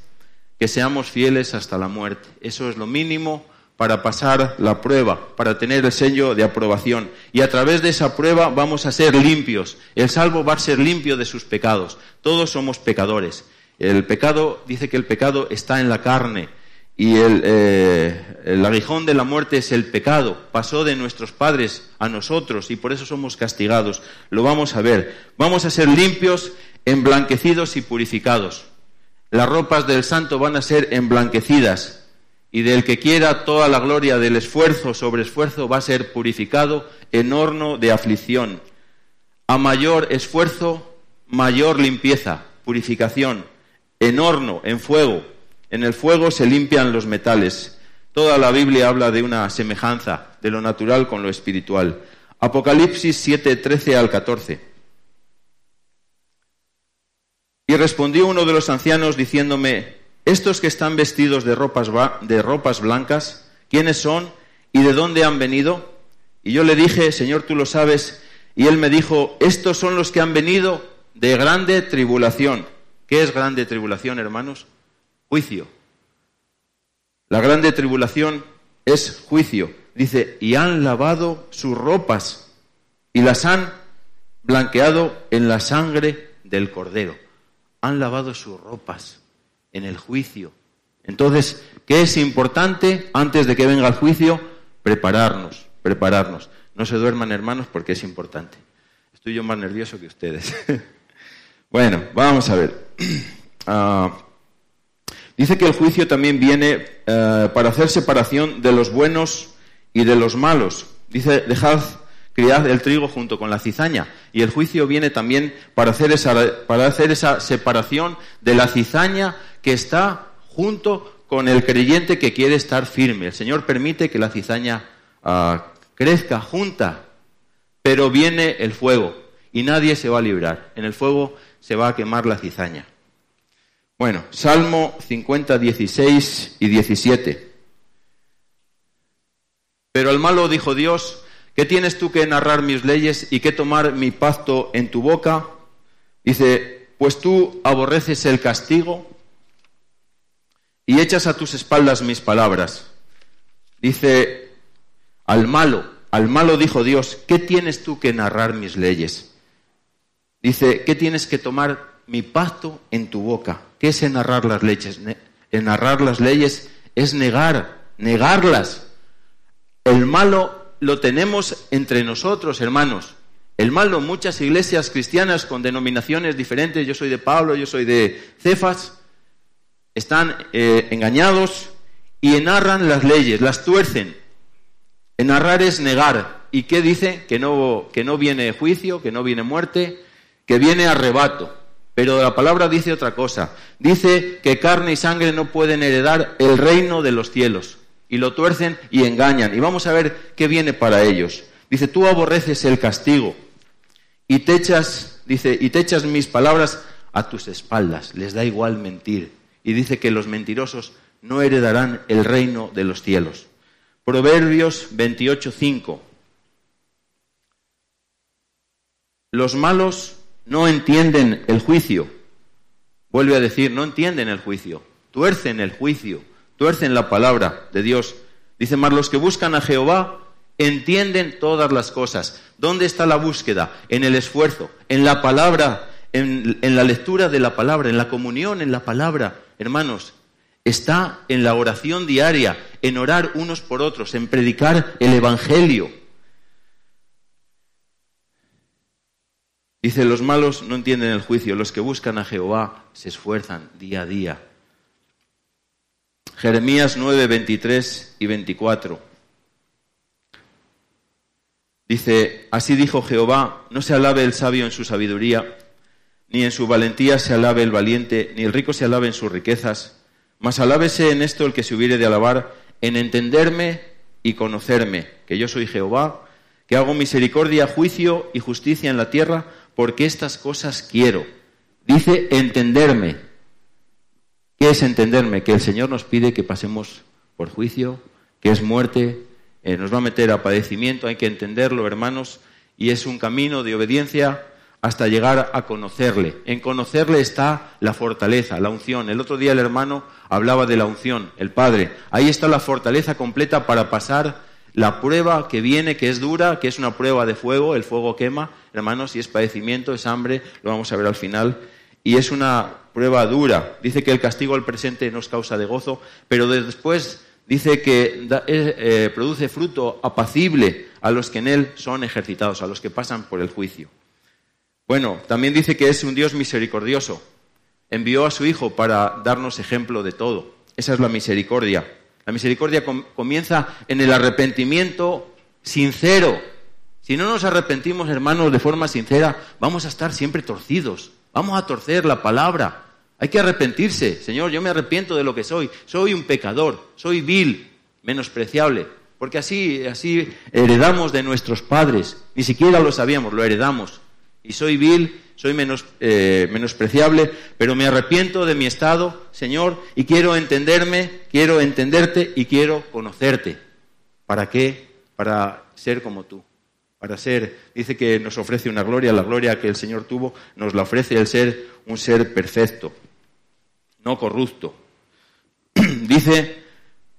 E: Que seamos fieles hasta la muerte. Eso es lo mínimo para pasar la prueba, para tener el sello de aprobación. Y a través de esa prueba vamos a ser limpios. El salvo va a ser limpio de sus pecados. Todos somos pecadores. El pecado, dice que el pecado está en la carne. Y el, eh, el aguijón de la muerte es el pecado. Pasó de nuestros padres a nosotros y por eso somos castigados. Lo vamos a ver. Vamos a ser limpios, emblanquecidos y purificados. Las ropas del santo van a ser emblanquecidas y del que quiera toda la gloria del esfuerzo sobre esfuerzo va a ser purificado en horno de aflicción. A mayor esfuerzo, mayor limpieza, purificación, en horno, en fuego. En el fuego se limpian los metales. Toda la Biblia habla de una semejanza de lo natural con lo espiritual. Apocalipsis 7, 13 al 14. Y respondió uno de los ancianos diciéndome, estos que están vestidos de ropas, de ropas blancas, ¿quiénes son y de dónde han venido? Y yo le dije, Señor, tú lo sabes. Y él me dijo, estos son los que han venido de grande tribulación. ¿Qué es grande tribulación, hermanos? Juicio. La grande tribulación es juicio. Dice, y han lavado sus ropas y las han blanqueado en la sangre del cordero. Han lavado sus ropas en el juicio. Entonces, ¿qué es importante antes de que venga el juicio? Prepararnos, prepararnos. No se duerman, hermanos, porque es importante. Estoy yo más nervioso que ustedes. bueno, vamos a ver. Ah, dice que el juicio también viene eh, para hacer separación de los buenos y de los malos. Dice, dejad criad el trigo junto con la cizaña. Y el juicio viene también para hacer esa, para hacer esa separación de la cizaña que está junto con el creyente que quiere estar firme. El Señor permite que la cizaña ah, crezca junta, pero viene el fuego y nadie se va a librar. En el fuego se va a quemar la cizaña. Bueno, Salmo 50, 16 y 17. Pero al malo dijo Dios, ¿qué tienes tú que narrar mis leyes y que tomar mi pacto en tu boca? Dice, pues tú aborreces el castigo y echas a tus espaldas mis palabras. Dice, al malo, al malo dijo Dios, ¿qué tienes tú que narrar mis leyes? Dice, ¿qué tienes que tomar mi pacto en tu boca? ¿Qué es narrar las leyes? En narrar las leyes es negar, negarlas. El malo lo tenemos entre nosotros, hermanos. El mal muchas iglesias cristianas con denominaciones diferentes, yo soy de Pablo, yo soy de Cefas, están eh, engañados y narran las leyes, las tuercen. narrar es negar. ¿Y qué dice? Que no, que no viene juicio, que no viene muerte, que viene arrebato. Pero la palabra dice otra cosa. Dice que carne y sangre no pueden heredar el reino de los cielos. Y lo tuercen y engañan. Y vamos a ver qué viene para ellos. Dice, tú aborreces el castigo y te echas, dice, y te echas mis palabras a tus espaldas. Les da igual mentir. Y dice que los mentirosos no heredarán el reino de los cielos. Proverbios 28:5. Los malos no entienden el juicio. Vuelve a decir, no entienden el juicio. Tuercen el juicio, tuercen la palabra de Dios. Dice más, los que buscan a Jehová entienden todas las cosas. ¿Dónde está la búsqueda? En el esfuerzo, en la palabra, en, en, la lectura de la palabra, en la comunión, en la palabra. Hermanos, está en la oración diaria, en orar unos por otros, en predicar el Evangelio. Dice, los malos no entienden el juicio, los que buscan a Jehová se esfuerzan día a día. Jeremías 9, 23 y 24. Dice, así dijo Jehová, no se alabe el sabio en su sabiduría, ni en su valentía se alabe el valiente, ni el rico se alabe en sus riquezas, mas alábese en esto el que se hubiere de alabar, en entenderme y conocerme, que yo soy Jehová, que hago misericordia, juicio y justicia en la tierra, porque estas cosas quiero. Dice entenderme. ¿Qué es entenderme? Que el Señor nos pide que pasemos por juicio, que es muerte, eh, nos va a meter a padecimiento, hay que entenderlo, hermanos, y es un camino de obediencia hasta llegar a conocerle. En conocerle está la fortaleza, la unción. El otro día el hermano hablaba de la unción, el Padre. Ahí está la fortaleza completa para pasar la prueba que viene, que es dura, que es una prueba de fuego, el fuego quema, hermanos, y es padecimiento, es hambre, lo vamos a ver al final. Y es una prueba dura. Dice que el castigo al presente nos causa de gozo, pero después dice que eh, eh, produce fruto apacible a los que en él son ejercitados, a los que pasan por el juicio. Bueno, también dice que es un Dios misericordioso. Envió a su Hijo para darnos ejemplo de todo. Esa es la misericordia. La misericordia comienza en el arrepentimiento sincero. Si no nos arrepentimos, hermanos, de forma sincera, vamos a estar siempre torcidos. Vamos a torcer la palabra. Hay que arrepentirse. Señor, yo me arrepiento de lo que soy. Soy un pecador, soy vil, menospreciable. Porque así, así heredamos de nuestros padres. Ni siquiera lo sabíamos, lo heredamos. Y soy vil, soy menos, eh, menospreciable, pero me arrepiento de mi estado, Señor, y quiero entenderme, quiero entenderte y quiero conocerte. ¿Para qué? Para ser como tú. Para ser, dice que nos ofrece una gloria, la gloria que el Señor tuvo, nos la ofrece el ser un ser perfecto no corrupto. dice,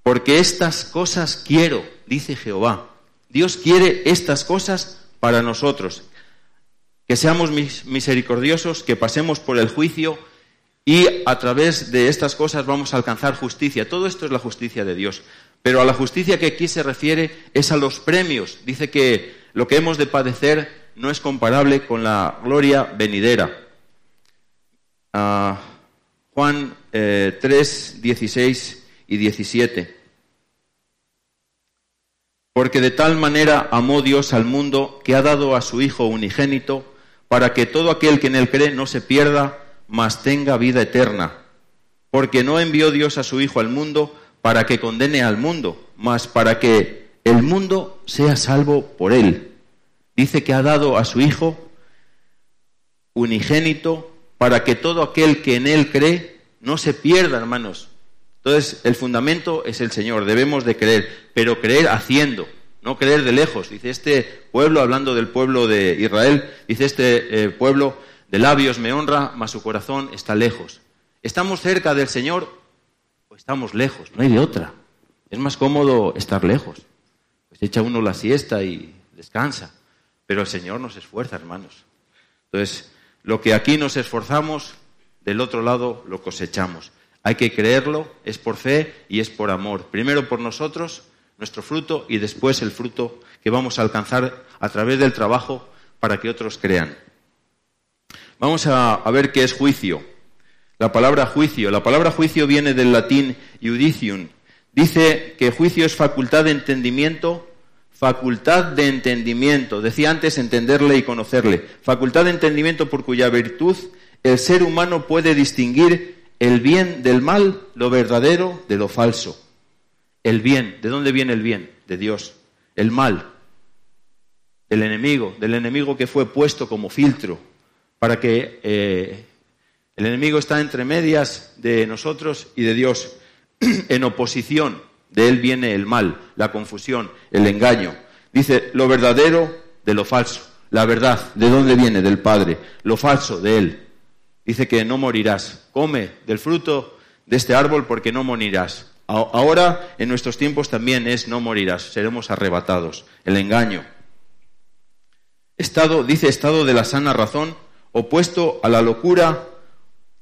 E: porque estas cosas quiero, dice Jehová. Dios quiere estas cosas para nosotros. Que seamos misericordiosos, que pasemos por el juicio y a través de estas cosas vamos a alcanzar justicia. Todo esto es la justicia de Dios. Pero a la justicia que aquí se refiere es a los premios. Dice que lo que hemos de padecer no es comparable con la gloria venidera. Ah, Juan 3, eh, 16 y 17. Porque de tal manera amó Dios al mundo que ha dado a su Hijo unigénito para que todo aquel que en él cree no se pierda, mas tenga vida eterna. Porque no envió Dios a su Hijo al mundo para que condene al mundo, mas para que el mundo sea salvo por él. Dice que ha dado a su Hijo unigénito para que todo aquel que en Él cree no se pierda, hermanos. Entonces, el fundamento es el Señor, debemos de creer, pero creer haciendo, no creer de lejos. Dice este pueblo, hablando del pueblo de Israel, dice este eh, pueblo, de labios me honra, mas su corazón está lejos. ¿Estamos cerca del Señor o estamos lejos? No hay de otra. Es más cómodo estar lejos. Pues echa uno la siesta y descansa. Pero el Señor nos esfuerza, hermanos. Entonces, lo que aquí nos esforzamos, del otro lado lo cosechamos. Hay que creerlo, es por fe y es por amor. Primero por nosotros, nuestro fruto, y después el fruto que vamos a alcanzar a través del trabajo para que otros crean. Vamos a, ver qué es juicio. La palabra juicio. La palabra juicio viene del latín judicium. Dice que juicio es facultad de entendimiento, facultad de entendimiento. Decía antes entenderle y conocerle. Facultad de entendimiento por cuya virtud el ser humano puede distinguir el bien del mal, lo verdadero de lo falso. El bien, ¿de dónde viene el bien? De Dios. El mal, del enemigo, del enemigo que fue puesto como filtro para que eh, el enemigo está entre medias de nosotros y de Dios, en oposición. De él viene el mal, la confusión, el engaño. Dice lo verdadero de lo falso. La verdad, ¿de dónde viene? Del Padre. Lo falso, de Él. Dice que no morirás. Come del fruto de este árbol porque no morirás. Ahora, en nuestros tiempos también es no morirás. Seremos arrebatados. El engaño. Estado, dice estado de la sana razón opuesto a la locura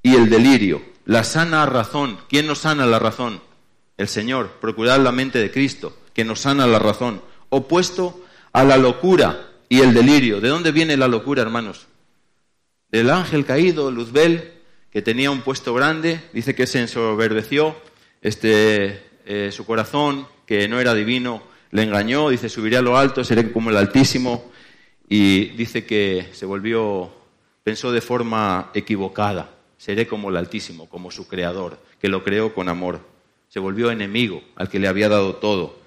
E: y el delirio. La sana razón. ¿Quién nos sana la razón? El Señor. Procurar la mente de Cristo, que nos sana la razón. Opuesto a la locura y el delirio. ¿De dónde viene la locura, hermanos? Del ángel caído, Luzbel, que tenía un puesto grande, dice que se ensoberbeció, este, eh, su corazón, que no era divino, le engañó, dice, subiré a lo alto, seré como el Altísimo, y dice que se volvió pensó de forma equivocada. Seré como el Altísimo, como su Creador, que lo creó con amor. Se volvió enemigo al que le había dado todo.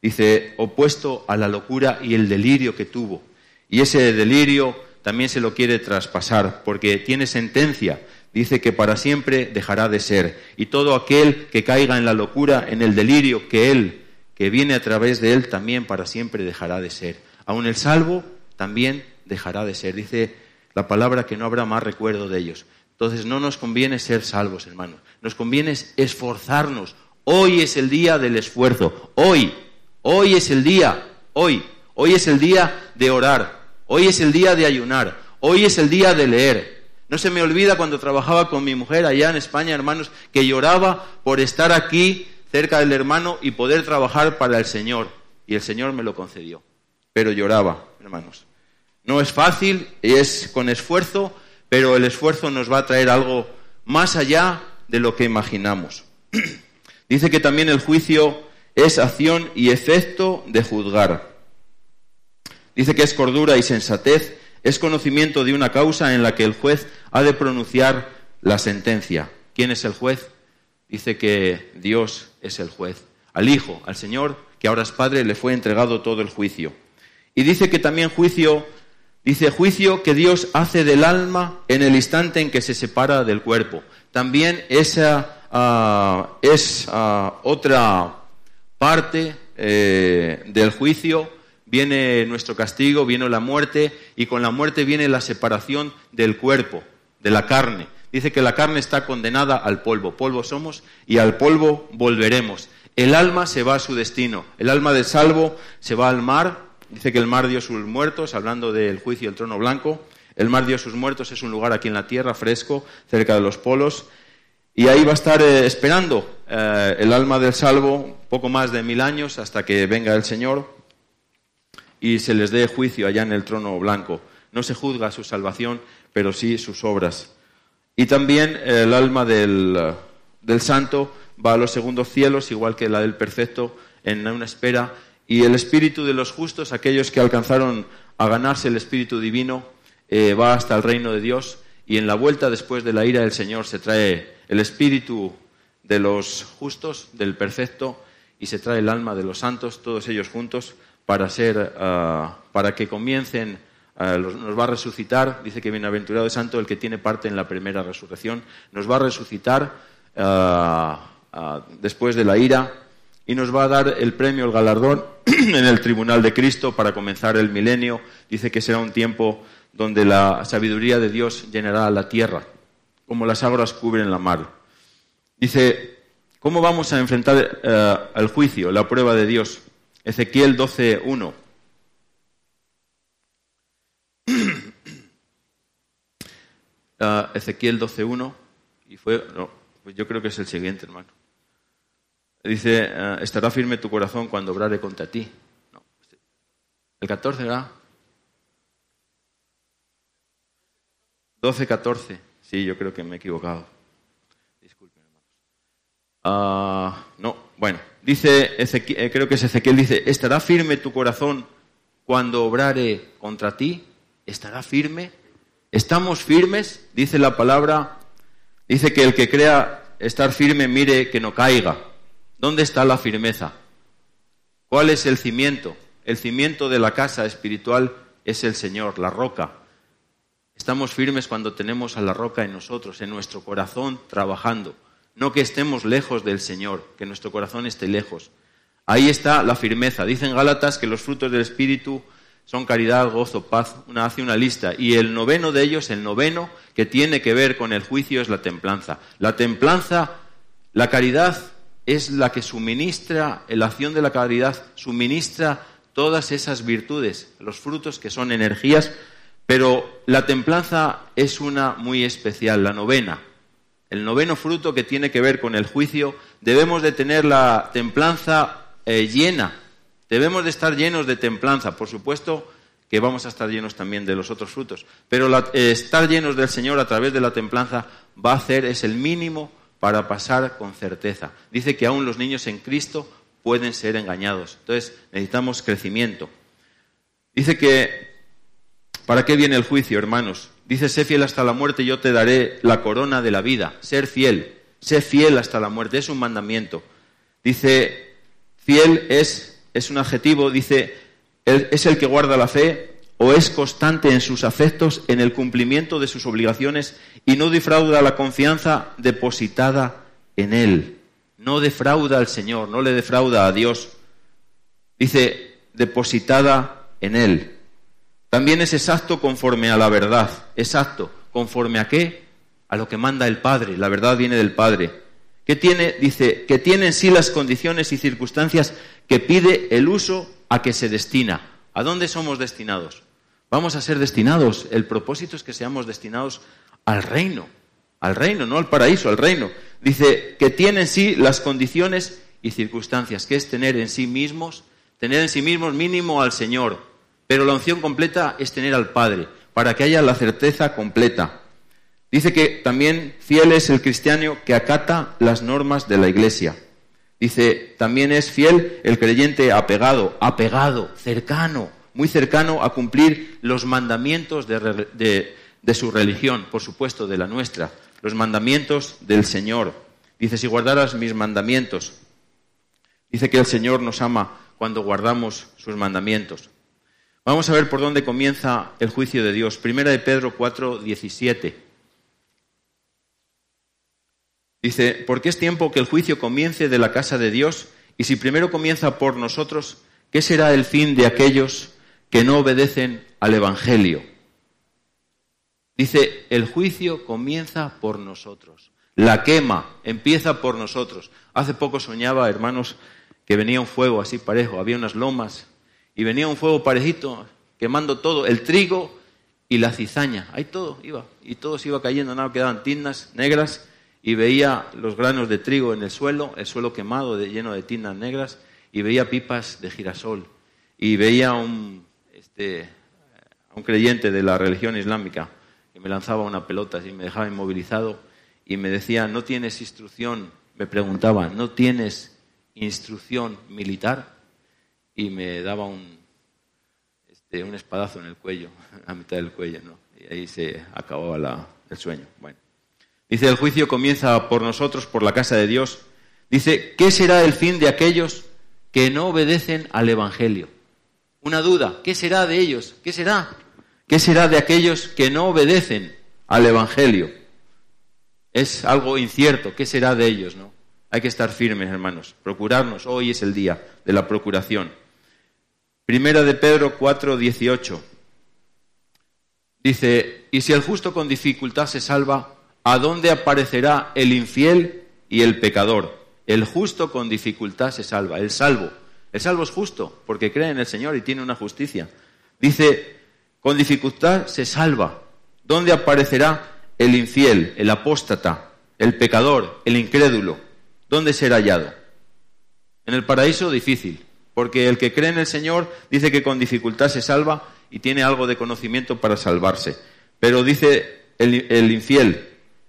E: Dice, opuesto a la locura y el delirio que tuvo. Y ese delirio también se lo quiere traspasar, porque tiene sentencia. Dice que para siempre dejará de ser. Y todo aquel que caiga en la locura, en el delirio que él, que viene a través de él, también para siempre dejará de ser. Aun el salvo también dejará de ser. Dice la palabra que no habrá más recuerdo de ellos. Entonces no nos conviene ser salvos, hermanos. Nos conviene esforzarnos. Hoy es el día del esfuerzo. Hoy, hoy es el día, hoy. Hoy es el día de orar. Hoy es el día de ayunar. Hoy es el día de leer. No se me olvida cuando trabajaba con mi mujer allá en España, hermanos, que lloraba por estar aquí cerca del hermano y poder trabajar para el Señor. Y el Señor me lo concedió. Pero lloraba, hermanos. No es fácil, es con esfuerzo, pero el esfuerzo nos va a traer algo más allá de lo que imaginamos. Dice que también el juicio es acción y efecto de juzgar. Dice que es cordura y sensatez, es conocimiento de una causa en la que el juez ha de pronunciar la sentencia. ¿Quién es el juez? Dice que Dios es el juez. Al Hijo, al Señor, que ahora es Padre, le fue entregado todo el juicio. Y dice que también juicio Dice juicio que Dios hace del alma en el instante en que se separa del cuerpo. También esa ah, es ah, otra parte eh, del juicio. Viene nuestro castigo, viene la muerte y con la muerte viene la separación del cuerpo, de la carne. Dice que la carne está condenada al polvo. Polvo somos y al polvo volveremos. El alma se va a su destino. El alma del salvo se va al mar Dice que el mar dio sus muertos, hablando del juicio del trono blanco. El mar dio sus muertos, es un lugar aquí en la tierra, fresco, cerca de los polos. Y ahí va a estar eh, esperando eh, el alma del salvo poco más de mil años hasta que venga el Señor y se les dé juicio allá en el trono blanco. No se juzga su salvación, pero sí sus obras. Y también el alma del, del santo va a los segundos cielos, igual que la del perfecto, en una espera y el espíritu de los justos, aquellos que alcanzaron a ganarse el espíritu divino, eh, va hasta el reino de Dios y en la vuelta después de la ira del Señor se trae el espíritu de los justos, del perfecto, y se trae el alma de los santos, todos ellos juntos, para ser, ah, para que comiencen, ah, nos va a resucitar, dice que bienaventurado es santo el que tiene parte en la primera resurrección, nos va a resucitar ah, después de la ira y nos va a dar el premio, el galardón en el tribunal de Cristo para comenzar el milenio. Dice que será un tiempo donde la sabiduría de Dios llenará la tierra, como las aguas cubren la mar. Dice, ¿cómo vamos a enfrentar eh, el juicio, la prueba de Dios? Ezequiel 12.1. Uh, Ezequiel 12.1 y fue, no, pues yo creo que es el siguiente, hermano. Dice, eh, estará firme tu corazón cuando obrare contra ti. El 14, ¿verdad? 12, 14. Sí, yo creo que me he equivocado. Ah, no, bueno, dice Ezequiel, eh, creo que es Ezequiel, dice, ¿estará firme tu corazón cuando obrare contra ti? ¿Estará firme? ¿Estamos firmes? Dice la palabra, dice que el que crea estar firme mire que no caiga. ¿Dónde está la firmeza? ¿Cuál es el cimiento? El cimiento de la casa espiritual es el Señor, la roca. Estamos firmes cuando tenemos a la roca en nosotros, en nuestro corazón, trabajando. No que estemos lejos del Señor, que nuestro corazón esté lejos. Ahí está la firmeza. Dicen Gálatas que los frutos del Espíritu son caridad, gozo, paz. Una hace una lista. Y el noveno de ellos, el noveno que tiene que ver con el juicio, es la templanza. La templanza, la caridad es la que suministra, la acción de la caridad suministra todas esas virtudes, los frutos que son energías pero la templanza es una muy especial, la novena. El noveno fruto que tiene que ver con el juicio, debemos de tener la templanza eh, llena. Debemos de estar llenos de templanza. Por supuesto que vamos a estar llenos también de los otros frutos. Pero eh, estar llenos del Señor a través de la templanza va a hacer, es el mínimo para pasar con certeza. Dice que aún los niños en Cristo pueden ser engañados. Entonces necesitamos crecimiento. Dice que ¿Para qué viene el juicio, hermanos? Dice, sé fiel hasta la muerte, yo te daré la corona de la vida. Ser fiel, sé fiel hasta la muerte, es un mandamiento. Dice, fiel es, es un adjetivo, dice, es el que guarda la fe o es constante en sus afectos, en el cumplimiento de sus obligaciones y no defrauda la confianza depositada en él. No defrauda al Señor, no le defrauda a Dios. Dice, depositada en él. También es exacto conforme a la verdad. Exacto. ¿Conforme a qué? A lo que manda el Padre. La verdad viene del Padre. ¿Qué tiene? Dice, que tiene en sí las condiciones y circunstancias que pide el uso a que se destina. ¿A dónde somos destinados? Vamos a ser destinados. El propósito es que seamos destinados al reino. Al reino, no al paraíso, al reino. Dice que tiene en sí las condiciones y circunstancias, que es tener en sí mismos, tener en sí mismos mínimo al Señor, pero la unción completa es tener al Padre, para que haya la certeza completa. Dice que también fiel es el cristiano que acata las normas de la Iglesia. Dice, también es fiel el creyente apegado, apegado, cercano, muy cercano a cumplir los mandamientos de, su religión, por supuesto, de la nuestra, los mandamientos del Señor. Dice, si guardaras mis mandamientos. Dice que el Señor nos ama cuando guardamos sus mandamientos. Vamos a ver por dónde comienza el juicio de Dios. Primera de Pedro 4, 17. Dice, porque es tiempo que el juicio comience de la casa de Dios, y si primero comienza por nosotros, ¿qué será el fin de aquellos que no obedecen al Evangelio? Dice, el juicio comienza por nosotros. La quema empieza por nosotros. Hace poco soñaba, hermanos, que venía un fuego así parejo, había unas lomas y venía un fuego parejito quemando todo, el trigo y la cizaña, ahí todo iba, y todo se iba cayendo, nada, quedaban tinas negras y veía los granos de trigo en el suelo, el suelo quemado lleno de tinas negras, y veía pipas de girasol, y veía un, este, un creyente de la religión islámica que me lanzaba una pelota y me dejaba inmovilizado y me decía, ¿no tienes instrucción? Me preguntaba, ¿no tienes instrucción militar? Y me daba un, este, un espadazo en el cuello, a mitad del cuello, ¿no? Y ahí se acababa el sueño. Bueno. Dice, el juicio comienza por nosotros, por la casa de Dios. Dice, ¿qué será el fin de aquellos que no obedecen al Evangelio? Una duda, ¿qué será de ellos? ¿Qué será? ¿Qué será de aquellos que no obedecen al Evangelio? Es algo incierto, ¿qué será de ellos, no? Hay que estar firmes, hermanos, procurarnos. Hoy es el día de la procuración. Primera de Pedro 4, 18. Dice, y si el justo con dificultad se salva, ¿a dónde aparecerá el infiel y el pecador? El justo con dificultad se salva, el salvo. El salvo es justo porque cree en el Señor y tiene una justicia. Dice, con dificultad se salva. ¿Dónde aparecerá el infiel, el apóstata, el pecador, el incrédulo? ¿Dónde será hallado? En el paraíso difícil, Porque el que cree en el Señor dice que con dificultad se salva y tiene algo de conocimiento para salvarse. Pero dice el, el infiel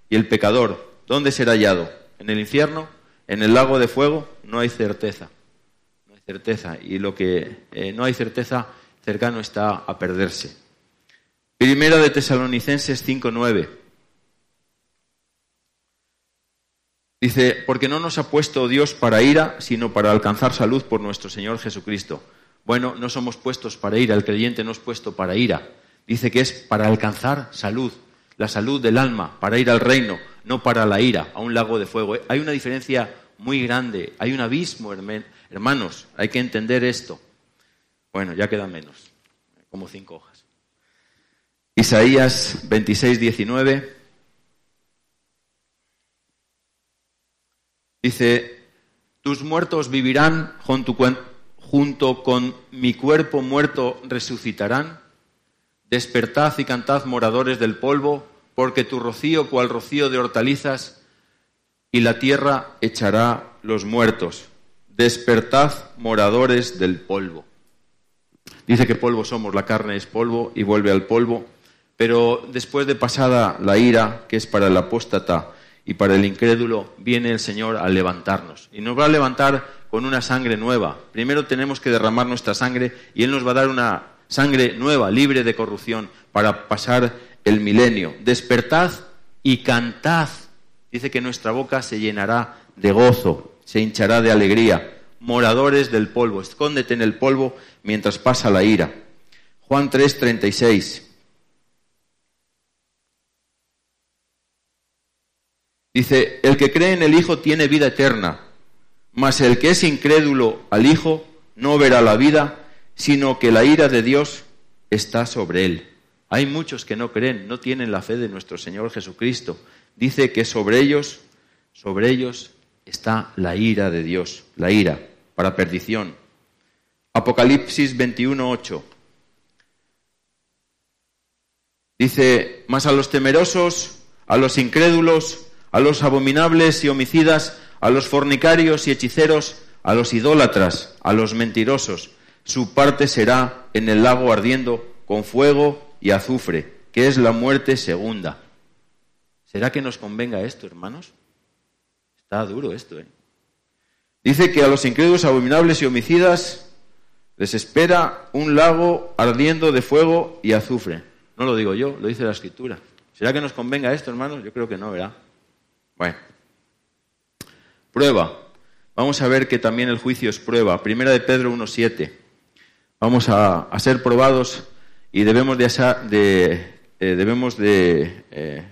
E: y el pecador, ¿dónde será hallado? ¿En el infierno? ¿En el lago de fuego? No hay certeza. No hay certeza. Y lo que eh, no hay certeza cercano está a perderse. Primera de Tesalonicenses 5.9. Dice, porque no nos ha puesto Dios para ira, sino para alcanzar salud por nuestro Señor Jesucristo. Bueno, no somos puestos para ira, el creyente no es puesto para ira. Dice que es para alcanzar salud, la salud del alma, para ir al reino, no para la ira, a un lago de fuego. Hay una diferencia muy grande, hay un abismo, hermanos, hay que entender esto. Bueno, ya quedan menos, como cinco hojas. Isaías 26, 19. Dice, tus muertos vivirán junto con mi cuerpo muerto resucitarán. Despertad y cantad moradores del polvo, porque tu rocío cual rocío de hortalizas y la tierra echará los muertos. Despertad moradores del polvo. Dice que polvo somos, la carne es polvo y vuelve al polvo, pero después de pasada la ira, que es para el apóstata y para el incrédulo, viene el Señor a levantarnos. Y nos va a levantar con una sangre nueva. Primero tenemos que derramar nuestra sangre y Él nos va a dar una sangre nueva, libre de corrupción, para pasar el milenio. Despertad y cantad. Dice que nuestra boca se llenará de gozo, se hinchará de alegría. Moradores del polvo, escóndete en el polvo mientras pasa la ira. Juan 3:36. Dice, el que cree en el Hijo tiene vida eterna, mas el que es incrédulo al Hijo no verá la vida, sino que la ira de Dios está sobre él. Hay muchos que no creen, no tienen la fe de nuestro Señor Jesucristo. Dice que sobre ellos, sobre ellos está la ira de Dios, la ira para perdición. Apocalipsis 21:8. Dice, mas a los temerosos, a los incrédulos, a los abominables y homicidas, a los fornicarios y hechiceros, a los idólatras, a los mentirosos. Su parte será en el lago ardiendo con fuego y azufre, que es la muerte segunda. ¿Será que nos convenga esto, hermanos? Está duro esto, ¿eh? Dice que a los incrédulos, abominables y homicidas les espera un lago ardiendo de fuego y azufre. No lo digo yo, lo dice la Escritura. ¿Será que nos convenga esto, hermanos? Yo creo que no, ¿verdad? Bueno. Prueba. Vamos a ver que también el juicio es prueba. Primera de Pedro 1.7. Vamos a, ser probados y debemos de, eh, debemos de eh,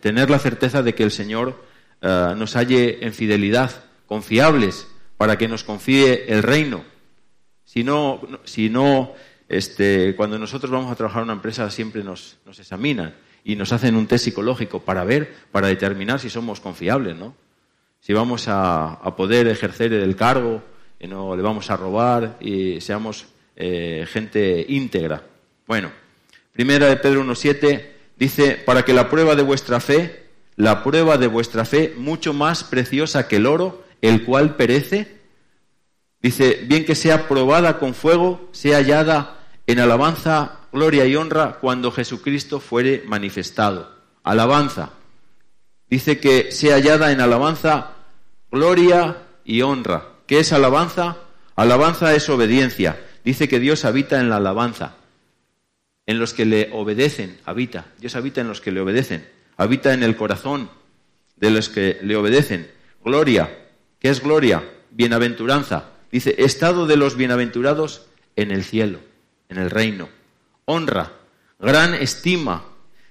E: tener la certeza de que el Señor eh, nos halle en fidelidad, confiables, para que nos confíe el reino. Si no, si no este, cuando nosotros vamos a trabajar en una empresa siempre nos, nos examinan y nos hacen un test psicológico para ver, para determinar si somos confiables, ¿no? Si vamos a, poder ejercer el cargo, y no le vamos a robar y seamos eh, gente íntegra. Bueno, primera de Pedro 1.7 dice, para que la prueba de vuestra fe, la prueba de vuestra fe, mucho más preciosa que el oro, el cual perece, dice, bien que sea probada con fuego, sea hallada en alabanza gloria y honra cuando Jesucristo fuere manifestado. Alabanza. Dice que sea hallada en alabanza gloria y honra. ¿Qué es alabanza? Alabanza es obediencia. Dice que Dios habita en la alabanza. En los que le obedecen, habita. Dios habita en los que le obedecen. Habita en el corazón de los que le obedecen. Gloria. ¿Qué es gloria? Bienaventuranza. Dice, estado de los bienaventurados en el cielo, en el reino honra, gran estima.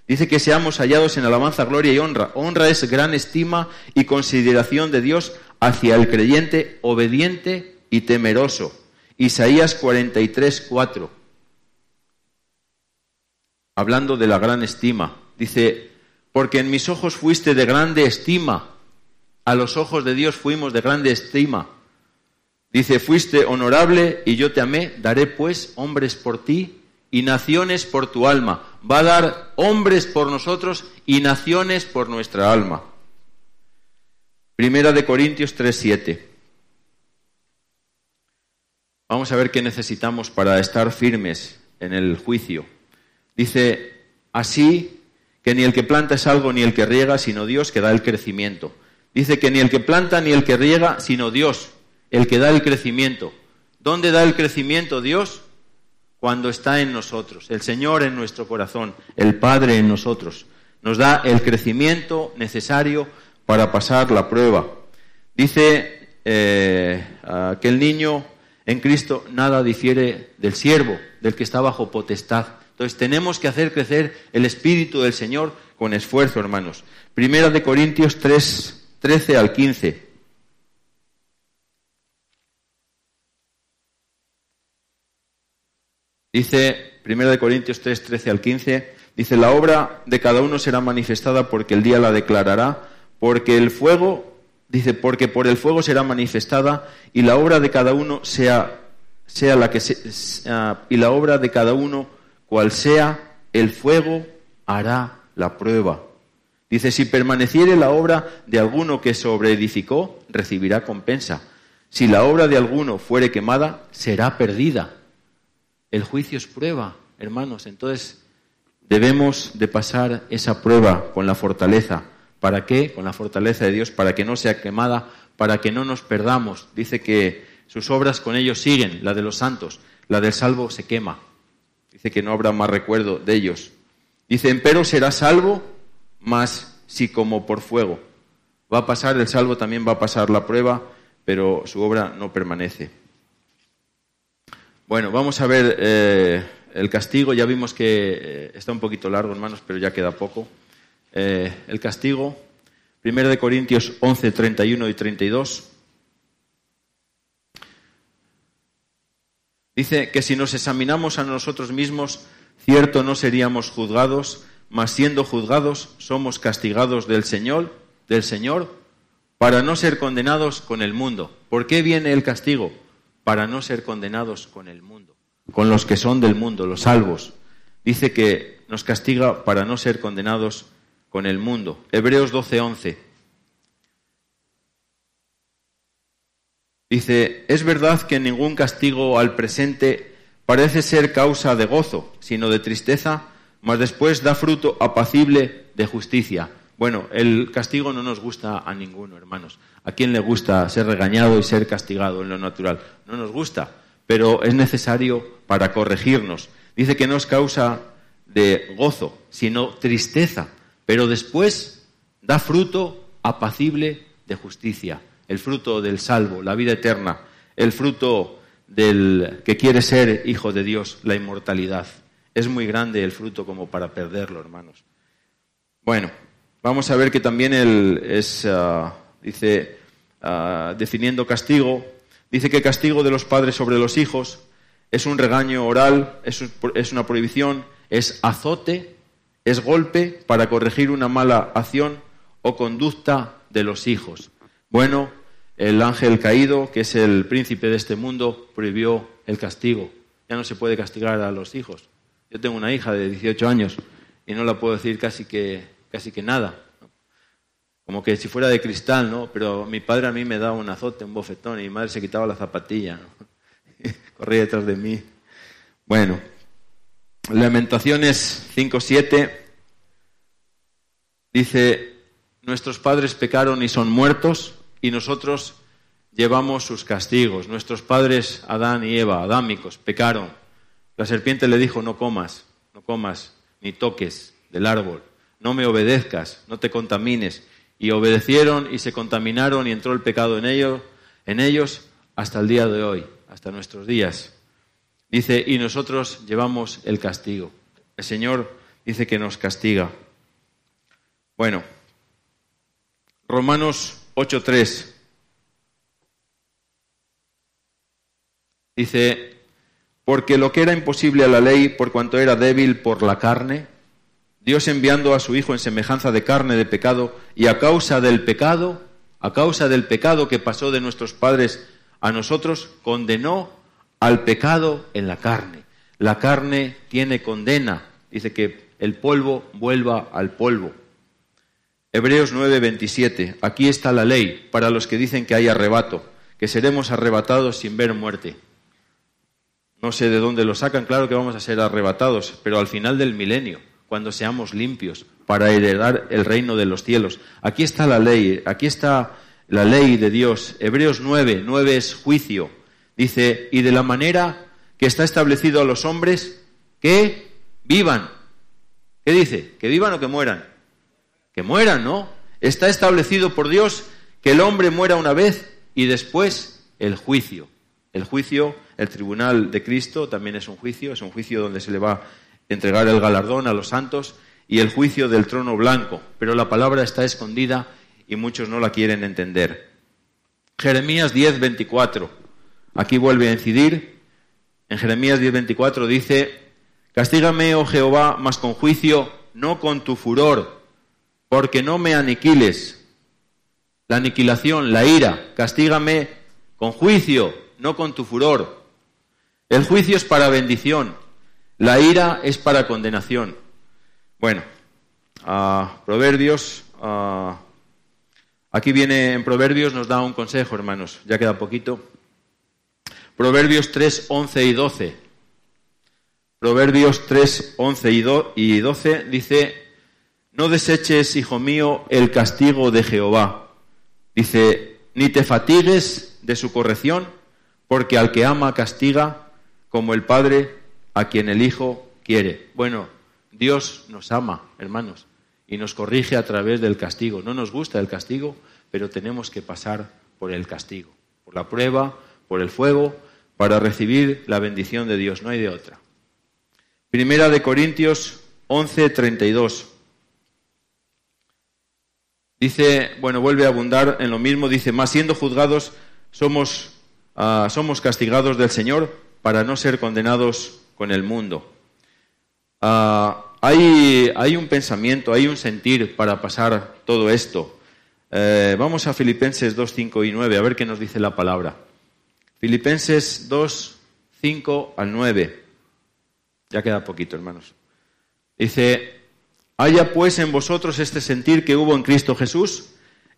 E: Dice que seamos hallados en alabanza, gloria y honra. Honra es gran estima y consideración de Dios hacia el creyente obediente y temeroso. Isaías 43, 4. Hablando de la gran estima. Dice, porque en mis ojos fuiste de grande estima. A los ojos de Dios fuimos de grande estima. Dice, fuiste honorable y yo te amé. Daré pues hombres por ti y naciones por tu alma. Va a dar hombres por nosotros y naciones por nuestra alma. Primera de Corintios 3:7. Vamos a ver qué necesitamos para estar firmes en el juicio. Dice, así que ni el que planta es algo ni el que riega, sino Dios que da el crecimiento. Dice que ni el que planta ni el que riega, sino Dios, el que da el crecimiento. ¿Dónde da el crecimiento Dios? Cuando está en nosotros, el Señor en nuestro corazón, el Padre en nosotros. Nos da el crecimiento necesario para pasar la prueba. Dice eh, que el niño en Cristo nada difiere del siervo, del que está bajo potestad. Entonces tenemos que hacer crecer el Espíritu del Señor con esfuerzo, hermanos. Primera de Corintios 3, 13 al 15. Dice, Primera de Corintios 3, 13 al 15, dice, la obra de cada uno será manifestada porque el día la declarará, porque el fuego Dice, porque por el fuego será manifestada y la obra de cada uno sea, sea la que y la obra de cada uno, cual sea, el fuego hará la prueba. Dice, si permaneciere la obra de alguno que sobreedificó, recibirá compensa. Si la obra de alguno fuere quemada, será perdida. El juicio es prueba, hermanos. Entonces, debemos de pasar esa prueba con la fortaleza ¿Para qué? Con la fortaleza de Dios, para que no sea quemada, para que no nos perdamos. Dice que sus obras con ellos siguen, la de los santos, la del salvo se quema. Dice que no habrá más recuerdo de ellos. Dice, pero será salvo, más si como por fuego. Va a pasar, el salvo también va a pasar la prueba, pero su obra no permanece. Bueno, vamos a ver eh, el castigo. Ya vimos que eh, está un poquito largo, hermanos, pero ya queda poco. Eh, el castigo. Primero de Corintios 11, 31 y 32. Dice que si nos examinamos a nosotros mismos, cierto no seríamos juzgados, mas siendo juzgados somos castigados del Señor, del Señor, para no ser condenados con el mundo. ¿Por qué viene el castigo? Para no ser condenados con el mundo, con los que son del mundo, los salvos. Dice que nos castiga para no ser condenados con el mundo. Hebreos 12:11. Dice, es verdad que ningún castigo al presente parece ser causa de gozo, sino de tristeza, mas después da fruto apacible de justicia. Bueno, el castigo no nos gusta a ninguno, hermanos. ¿A quién le gusta ser regañado y ser castigado en lo natural? No nos gusta, pero es necesario para corregirnos. Dice que no es causa de gozo, sino tristeza pero después da fruto apacible de justicia, el fruto del salvo, la vida eterna, el fruto del que quiere ser hijo de Dios, la inmortalidad. Es muy grande el fruto como para perderlo, hermanos. Bueno, vamos a ver que también él es, ah, dice, ah, definiendo castigo, dice que castigo de los padres sobre los hijos es un regaño oral, es una prohibición, es azote es golpe para corregir una mala acción o conducta de los hijos. Bueno, el ángel caído, que es el príncipe de este mundo, prohibió el castigo. Ya no se puede castigar a los hijos. Yo tengo una hija de 18 años y no la puedo decir casi que, casi que nada. Como que si fuera de cristal, ¿no? Pero mi padre a mí me daba un azote, un bofetón, y mi madre se quitaba la zapatilla, corría detrás de mí. Bueno, Lamentaciones 5.7 dice, nuestros padres pecaron y son muertos y nosotros llevamos sus castigos. Nuestros padres, Adán y Eva, adámicos, pecaron. La serpiente le dijo, no comas, no comas, ni toques del árbol, no me obedezcas, no te contamines. Y obedecieron y se contaminaron y entró el pecado en ellos, en ellos hasta el día de hoy, hasta nuestros días. Dice, y nosotros llevamos el castigo. El Señor dice que nos castiga. Bueno, Romanos 8.3 dice, porque lo que era imposible a la ley por cuanto era débil por la carne, Dios enviando a su Hijo en semejanza de carne de pecado, y a causa del pecado, a causa del pecado que pasó de nuestros padres a nosotros, condenó al pecado en la carne. La carne tiene condena. Dice que el polvo vuelva al polvo. Hebreos 9:27. Aquí está la ley para los que dicen que hay arrebato, que seremos arrebatados sin ver muerte. no sé de dónde lo sacan, claro que vamos a ser arrebatados, pero al final del milenio, cuando seamos limpios para heredar el reino de los cielos. Aquí está la ley, aquí está la ley de Dios. Hebreos 9, 9 es juicio. Dice, y de la manera que está establecido a los hombres que vivan. ¿Qué dice? ¿Que vivan o que mueran? Que mueran, ¿no? Está establecido por Dios que el hombre muera una vez y después el juicio. El juicio, el tribunal de Cristo también es un juicio, es un juicio donde se le va entregar el galardón a los santos y el juicio del trono blanco, pero la palabra está escondida y muchos no la quieren entender. Jeremías 10, 24. Aquí vuelve a incidir. En Jeremías 10, 24 dice, Castígame, oh Jehová, mas con juicio, no con tu furor, porque no me aniquiles. La aniquilación, la ira, castígame con juicio, no con tu furor. El juicio es para bendición, la ira es para condenación. Bueno, Proverbios, aquí viene en Proverbios, nos da un consejo, hermanos, ya queda poquito. Proverbios 3, 11 y 12. Proverbios 3, 11 y 12 dice, no deseches, hijo mío, el castigo de Jehová. Dice, ni te fatigues de su corrección, porque al que ama castiga, como el Padre a quien el Hijo quiere. Bueno, Dios nos ama, hermanos, y nos corrige a través del castigo. No nos gusta el castigo, pero tenemos que pasar por el castigo, por la prueba, por el fuego, para recibir la bendición de Dios. No hay de otra. Primera de Corintios 11, 32. Dice, bueno, vuelve a abundar en lo mismo, dice, más siendo juzgados somos, ah, somos castigados del Señor para no ser condenados con el mundo. Ah, hay, un pensamiento, hay un sentir para pasar todo esto. Eh, vamos a Filipenses 2, 5 y 9, a ver qué nos dice la palabra. Filipenses 2, 5 al 9. Ya queda poquito, hermanos. Dice, haya pues en vosotros este sentir que hubo en Cristo Jesús,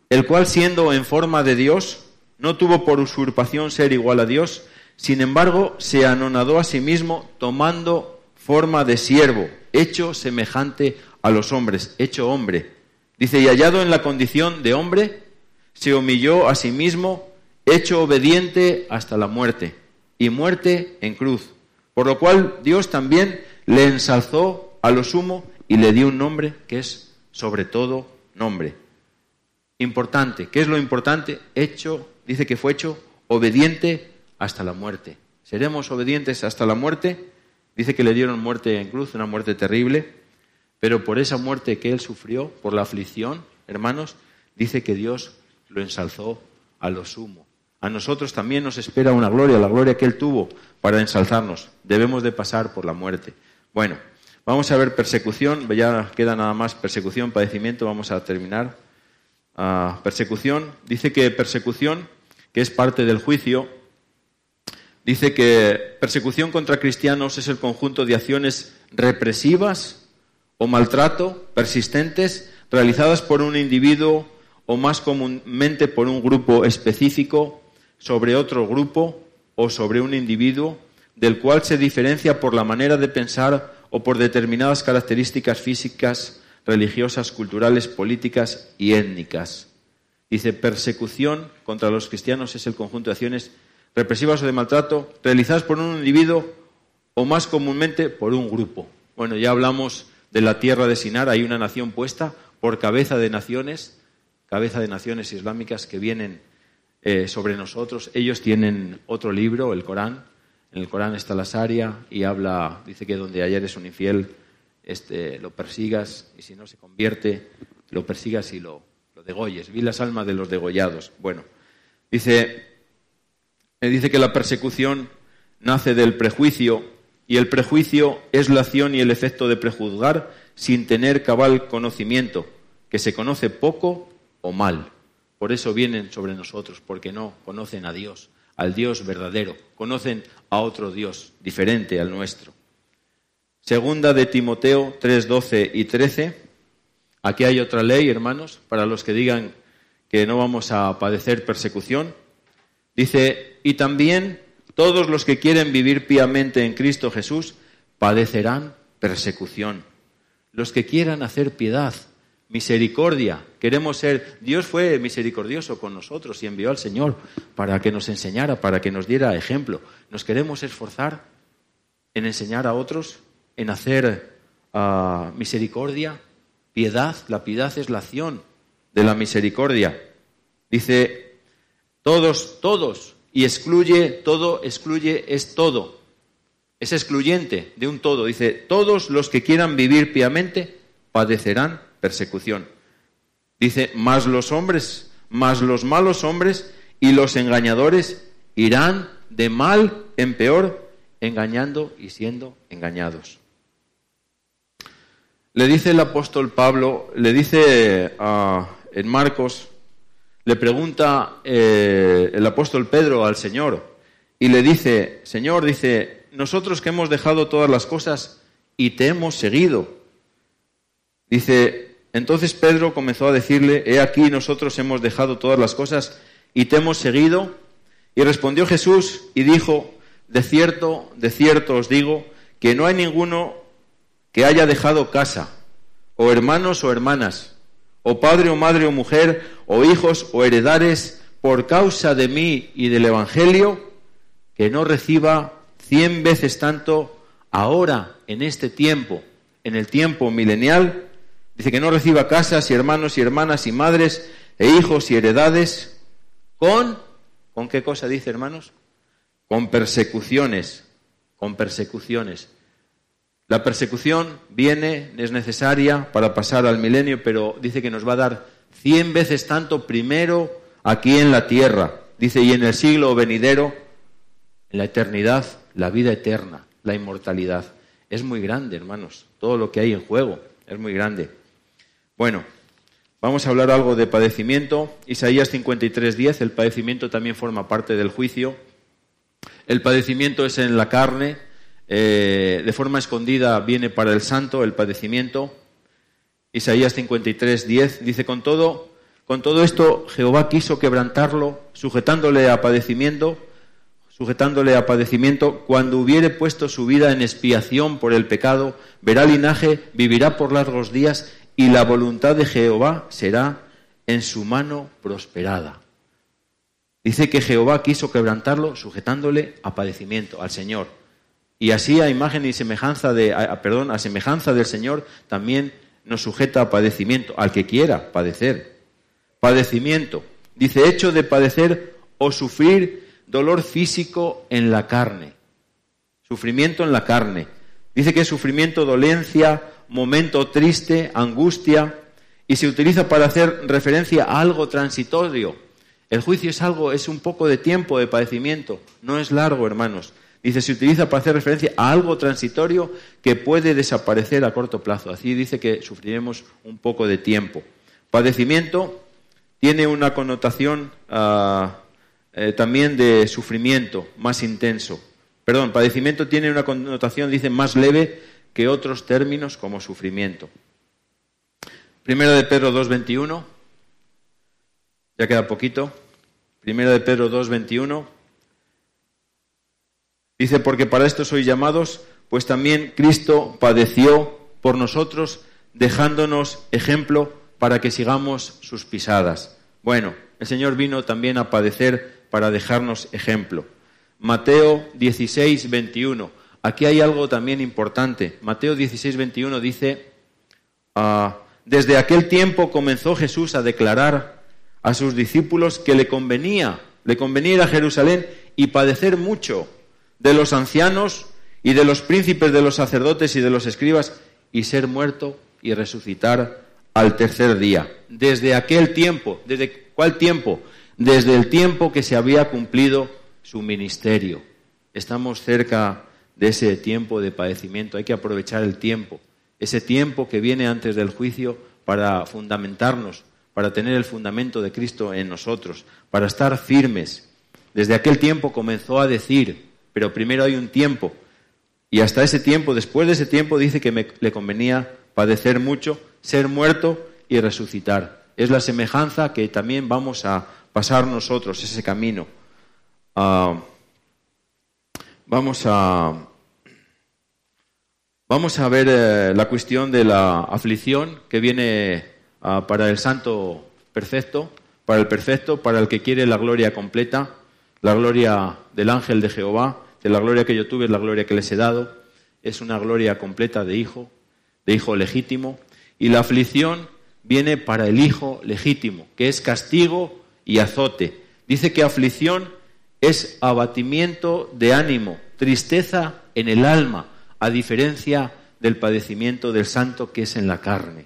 E: el cual siendo en forma de Dios, no tuvo por usurpación ser igual a Dios, sin embargo se anonadó a sí mismo tomando forma de siervo, hecho semejante a los hombres, hecho hombre. Dice, y hallado en la condición de hombre, se humilló a sí mismo, hecho obediente hasta la muerte, y muerte en cruz. Por lo cual Dios también le ensalzó a lo sumo y le dio un nombre que es sobre todo nombre. Importante, ¿qué es lo importante? Hecho, dice que fue hecho obediente hasta la muerte. ¿Seremos obedientes hasta la muerte? Dice que le dieron muerte en cruz, una muerte terrible, pero por esa muerte que él sufrió, por la aflicción, hermanos, dice que Dios lo ensalzó a lo sumo. A nosotros también nos espera una gloria, la gloria que él tuvo para ensalzarnos. Debemos de pasar por la muerte. Bueno, vamos a ver persecución, ya queda nada más persecución, padecimiento, vamos a terminar. Ah, persecución, dice que persecución, que es parte del juicio, dice que persecución contra cristianos es el conjunto de acciones represivas o maltrato persistentes realizadas por un individuo o más comúnmente por un grupo específico sobre otro grupo o sobre un individuo del cual se diferencia por la manera de pensar o por determinadas características físicas, religiosas, culturales, políticas y étnicas. Dice, persecución contra los cristianos es el conjunto de acciones represivas o de maltrato realizadas por un individuo o más comúnmente por un grupo. Bueno, ya hablamos de la tierra de Sinar, hay una nación puesta por cabeza de naciones, cabeza de naciones islámicas que vienen eh, sobre nosotros. Ellos tienen otro libro, el Corán. En el Corán está la Saria y habla, dice que donde ayer es un infiel, este, lo persigas y si no se convierte, lo persigas y lo, lo degolles. Vi las almas de los degollados. Bueno, dice dice que la persecución nace del prejuicio y el prejuicio es la acción y el efecto de prejuzgar sin tener cabal conocimiento, que se conoce poco o mal. Por eso vienen sobre nosotros, porque no conocen a Dios, al Dios verdadero, conocen a otro Dios diferente al nuestro. Segunda de Timoteo 3, 12 y 13. Aquí hay otra ley, hermanos, para los que digan que no vamos a padecer persecución. Dice, y también todos los que quieren vivir piamente en Cristo Jesús padecerán persecución. Los que quieran hacer piedad, misericordia, queremos ser, Dios fue misericordioso con nosotros y envió al Señor para que nos enseñara, para que nos diera ejemplo. ¿Nos queremos esforzar en enseñar a otros, en hacer ah, misericordia, piedad? La piedad es la acción de la misericordia. Dice, todos, todos, y excluye, todo, excluye, es todo. Es excluyente de un todo. Dice, todos los que quieran vivir piamente padecerán persecución. Dice, más los hombres, más los malos hombres y los engañadores irán de mal en peor, engañando y siendo engañados. Le dice el apóstol Pablo, le dice a en Marcos, le pregunta eh, el apóstol Pedro al Señor y le dice, Señor, dice, nosotros que hemos dejado todas las cosas y te hemos seguido. Dice, entonces Pedro comenzó a decirle, he aquí nosotros hemos dejado todas las cosas y te hemos seguido. Y respondió Jesús y dijo, de cierto, de cierto os digo, que no hay ninguno que haya dejado casa, o hermanos o hermanas, o padre o madre o mujer, o hijos o heredares, por causa de mí y del Evangelio, que no reciba cien veces tanto ahora, en este tiempo, en el tiempo milenial, dice que no reciba casas y hermanos y hermanas y madres e hijos y heredades, con, ¿con qué cosa dice hermanos? Con persecuciones, con persecuciones. La persecución viene, es necesaria para pasar al milenio, pero dice que nos va a dar cien veces tanto primero aquí en la tierra. Dice, y en el siglo venidero, en la eternidad, la vida eterna, la inmortalidad. Es muy grande, hermanos, todo lo que hay en juego, es muy grande. Bueno, vamos a hablar algo de padecimiento. Isaías 53.10, el padecimiento también forma parte del juicio. El padecimiento es en la carne, eh, de forma escondida viene para el santo el padecimiento. Isaías 53, 10 dice, con todo, con todo esto Jehová quiso quebrantarlo, sujetándole a padecimiento, sujetándole a padecimiento, cuando hubiere puesto su vida en expiación por el pecado, verá linaje, vivirá por largos días, y la voluntad de Jehová será en su mano prosperada. Dice que Jehová quiso quebrantarlo sujetándole a padecimiento, al Señor. Y así a imagen y semejanza de, perdón, a semejanza del Señor también nos sujeta a padecimiento, al que quiera padecer. Padecimiento. Dice, hecho de padecer o sufrir dolor físico en la carne. Sufrimiento en la carne. Dice que es sufrimiento, dolencia, momento triste, angustia, y se utiliza para hacer referencia a algo transitorio. El juicio es algo, es un poco de tiempo de padecimiento, no es largo, hermanos. Dice, se utiliza para hacer referencia a algo transitorio que puede desaparecer a corto plazo. Así dice que sufriremos un poco de tiempo. Padecimiento tiene una connotación ah, eh, también de sufrimiento más intenso. Perdón, padecimiento tiene una connotación, dice, más leve que otros términos como sufrimiento. Primero de Pedro 2.21, ya queda poquito. Primero de Pedro 2.21. Dice, porque para esto sois llamados, pues también Cristo padeció por nosotros, dejándonos ejemplo para que sigamos sus pisadas. Bueno, el Señor vino también a padecer para dejarnos ejemplo. Mateo 16, 21. Aquí hay algo también importante. Mateo 16, 21 dice, ah, desde aquel tiempo comenzó Jesús a declarar a sus discípulos que le convenía, le convenía ir a Jerusalén y padecer mucho de los ancianos y de los príncipes de los sacerdotes y de los escribas y ser muerto y resucitar al tercer día. Desde aquel tiempo, ¿desde cuál tiempo? Desde el tiempo que se había cumplido su ministerio. Estamos cerca de ese tiempo de padecimiento, hay que aprovechar el tiempo, ese tiempo que viene antes del juicio para fundamentarnos, para tener el fundamento de Cristo en nosotros, para estar firmes. Desde aquel tiempo comenzó a decir, pero primero hay un tiempo. Y hasta ese tiempo, después de ese tiempo, dice que me, le convenía padecer mucho, ser muerto y resucitar. Es la semejanza que también vamos a pasar nosotros, ese camino. Ah, vamos a, vamos a ver eh, la cuestión de la aflicción que viene ah, para el santo perfecto, para el perfecto, para el que quiere la gloria completa, la gloria del ángel de Jehová, la gloria que yo tuve, es la gloria que les he dado, es una gloria completa de hijo, de hijo legítimo, y la aflicción viene para el hijo legítimo, que es castigo y azote. Dice que aflicción es abatimiento de ánimo, tristeza en el alma, a diferencia del padecimiento del santo que es en la carne.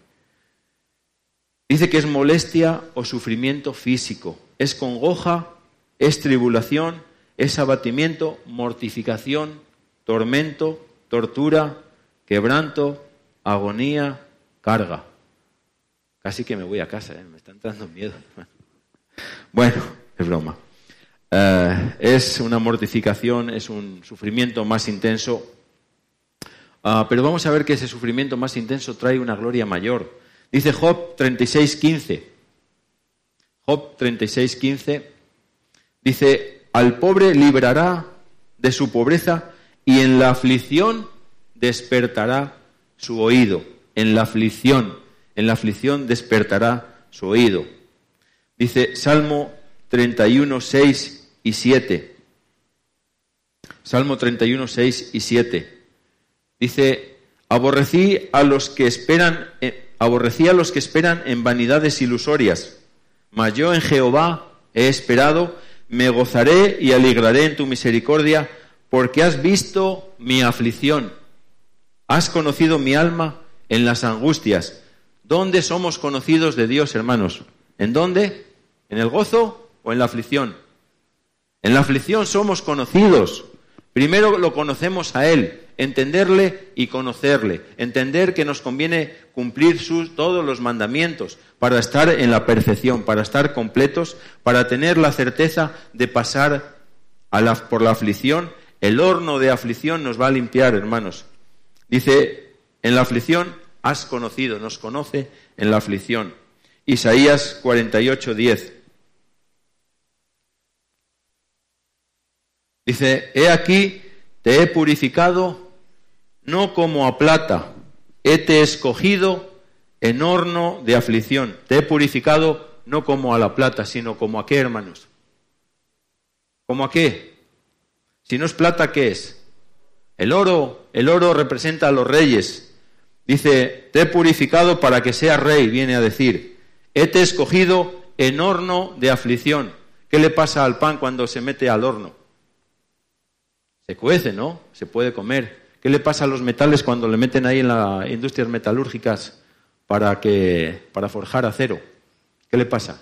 E: Dice que es molestia o sufrimiento físico, es congoja, es tribulación, es abatimiento, mortificación, tormento, tortura, quebranto, agonía, carga. Casi que me voy a casa, ¿eh? me está entrando miedo. Bueno, es broma. Eh, es una mortificación, es un sufrimiento más intenso. Ah, pero vamos a ver que ese sufrimiento más intenso trae una gloria mayor. Dice Job 36.15. Job 36.15 dice, al pobre librará de su pobreza y en la aflicción despertará su oído. En la aflicción, en la aflicción despertará su oído. Dice Salmo 31, 6 y 7. Salmo 31, 6 y 7. Dice, aborrecí a los que esperan, eh, aborrecí a los que esperan en vanidades ilusorias, mas yo en Jehová he esperado, me gozaré y alegraré en tu misericordia, porque has visto mi aflicción, has conocido mi alma en las angustias. ¿Dónde somos conocidos de Dios, hermanos? ¿En dónde? ¿En el gozo o en la aflicción? En la aflicción somos conocidos. Primero lo conocemos a Él, entenderle y conocerle, entender que nos conviene cumplir sus, todos los mandamientos para estar en la perfección, para estar completos, para tener la certeza de pasar por la aflicción. El horno de aflicción nos va a limpiar, hermanos. Dice, en la aflicción has conocido, nos conoce en la aflicción. Isaías 48, 10. Dice, he aquí, te he purificado no como a plata, he te escogido en horno de aflicción. Te he purificado no como a la plata, sino como a qué, hermanos. ¿Como a qué? Si no es plata, ¿qué es? El oro, el oro representa a los reyes. Dice, te he purificado para que seas rey, viene a decir. He te escogido en horno de aflicción. ¿Qué le pasa al pan cuando se mete al horno? Se cuece, ¿no? Se puede comer. ¿Qué le pasa a los metales cuando le meten ahí en las industrias metalúrgicas para, que, para forjar acero? ¿Qué le pasa?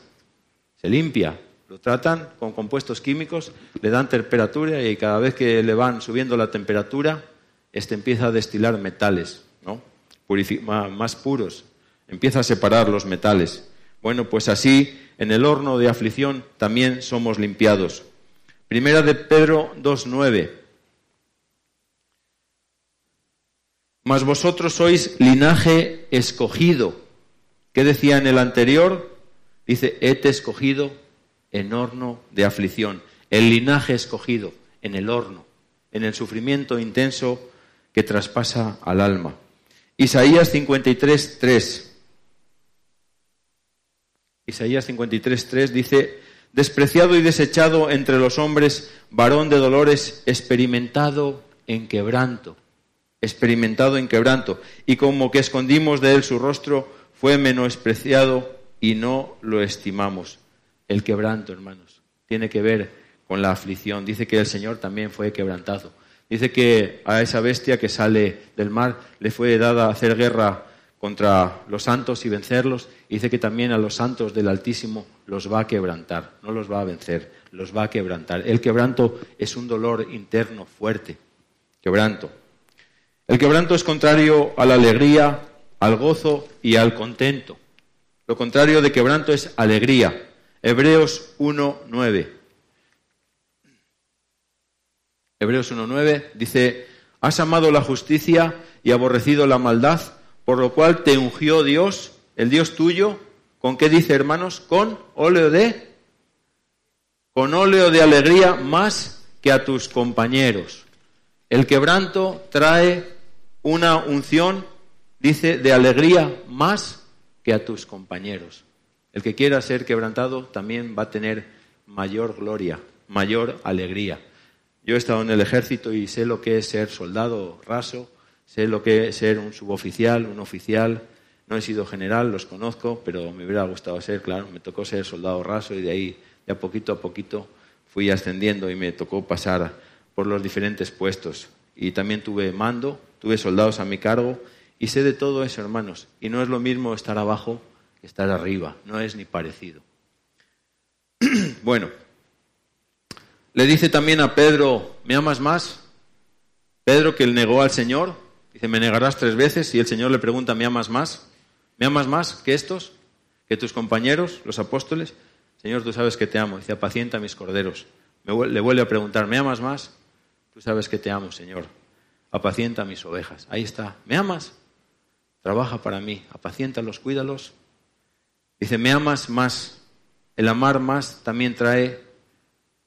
E: Se limpia, lo tratan con compuestos químicos, le dan temperatura y cada vez que le van subiendo la temperatura, este empieza a destilar metales, ¿no? más puros, empieza a separar los metales. Bueno, pues así en el horno de aflicción también somos limpiados. Primera de Pedro 2.9. Mas vosotros sois linaje escogido. ¿Qué decía en el anterior? Dice, hete escogido en horno de aflicción. El linaje escogido en el horno, en el sufrimiento intenso que traspasa al alma. Isaías 53, 3. Isaías 53, 3 dice, despreciado y desechado entre los hombres, varón de dolores, experimentado en quebranto experimentado en quebranto, y como que escondimos de él su rostro, fue menospreciado y no lo estimamos. El quebranto, hermanos, tiene que ver con la aflicción. Dice que el Señor también fue quebrantado. Dice que a esa bestia que sale del mar le fue dada hacer guerra contra los santos y vencerlos. dice que también a los santos del Altísimo los va a quebrantar, no los va a vencer, los va a quebrantar. El quebranto es un dolor interno fuerte. Quebranto. El quebranto es contrario a la alegría, al gozo y al contento. Lo contrario de quebranto es alegría. Hebreos 1.9. Hebreos 1.9 dice, has amado la justicia y aborrecido la maldad, por lo cual te ungió Dios, el Dios tuyo, ¿con qué dice hermanos? Con óleo de, con óleo de alegría más que a tus compañeros. El quebranto trae una unción, dice, de alegría más que a tus compañeros. El que quiera ser quebrantado también va a tener mayor gloria, mayor alegría. Yo he estado en el ejército y sé lo que es ser soldado raso, sé lo que es ser un suboficial, un oficial. No he sido general, los conozco, pero me hubiera gustado ser, claro, me tocó ser soldado raso y de ahí, ya poquito a poquito, fui ascendiendo y me tocó pasar por los diferentes puestos. Y también tuve mando, tuve soldados a mi cargo y sé de todo eso, hermanos. Y no es lo mismo estar abajo que estar arriba, no es ni parecido. bueno, le dice también a Pedro, ¿me amas más? Pedro que él negó al Señor, dice, me negarás tres veces y el Señor le pregunta, ¿me amas más? ¿Me amas más que estos? ¿Que tus compañeros, los apóstoles? Señor, tú sabes que te amo. Dice, apacienta mis corderos. le vuelve a preguntar, ¿me amas más? Tú sabes que te amo, Señor. Apacienta mis ovejas. Ahí está. ¿Me amas? Trabaja para mí. Apaciéntalos, cuídalos. Dice, ¿me amas más? El amar más también trae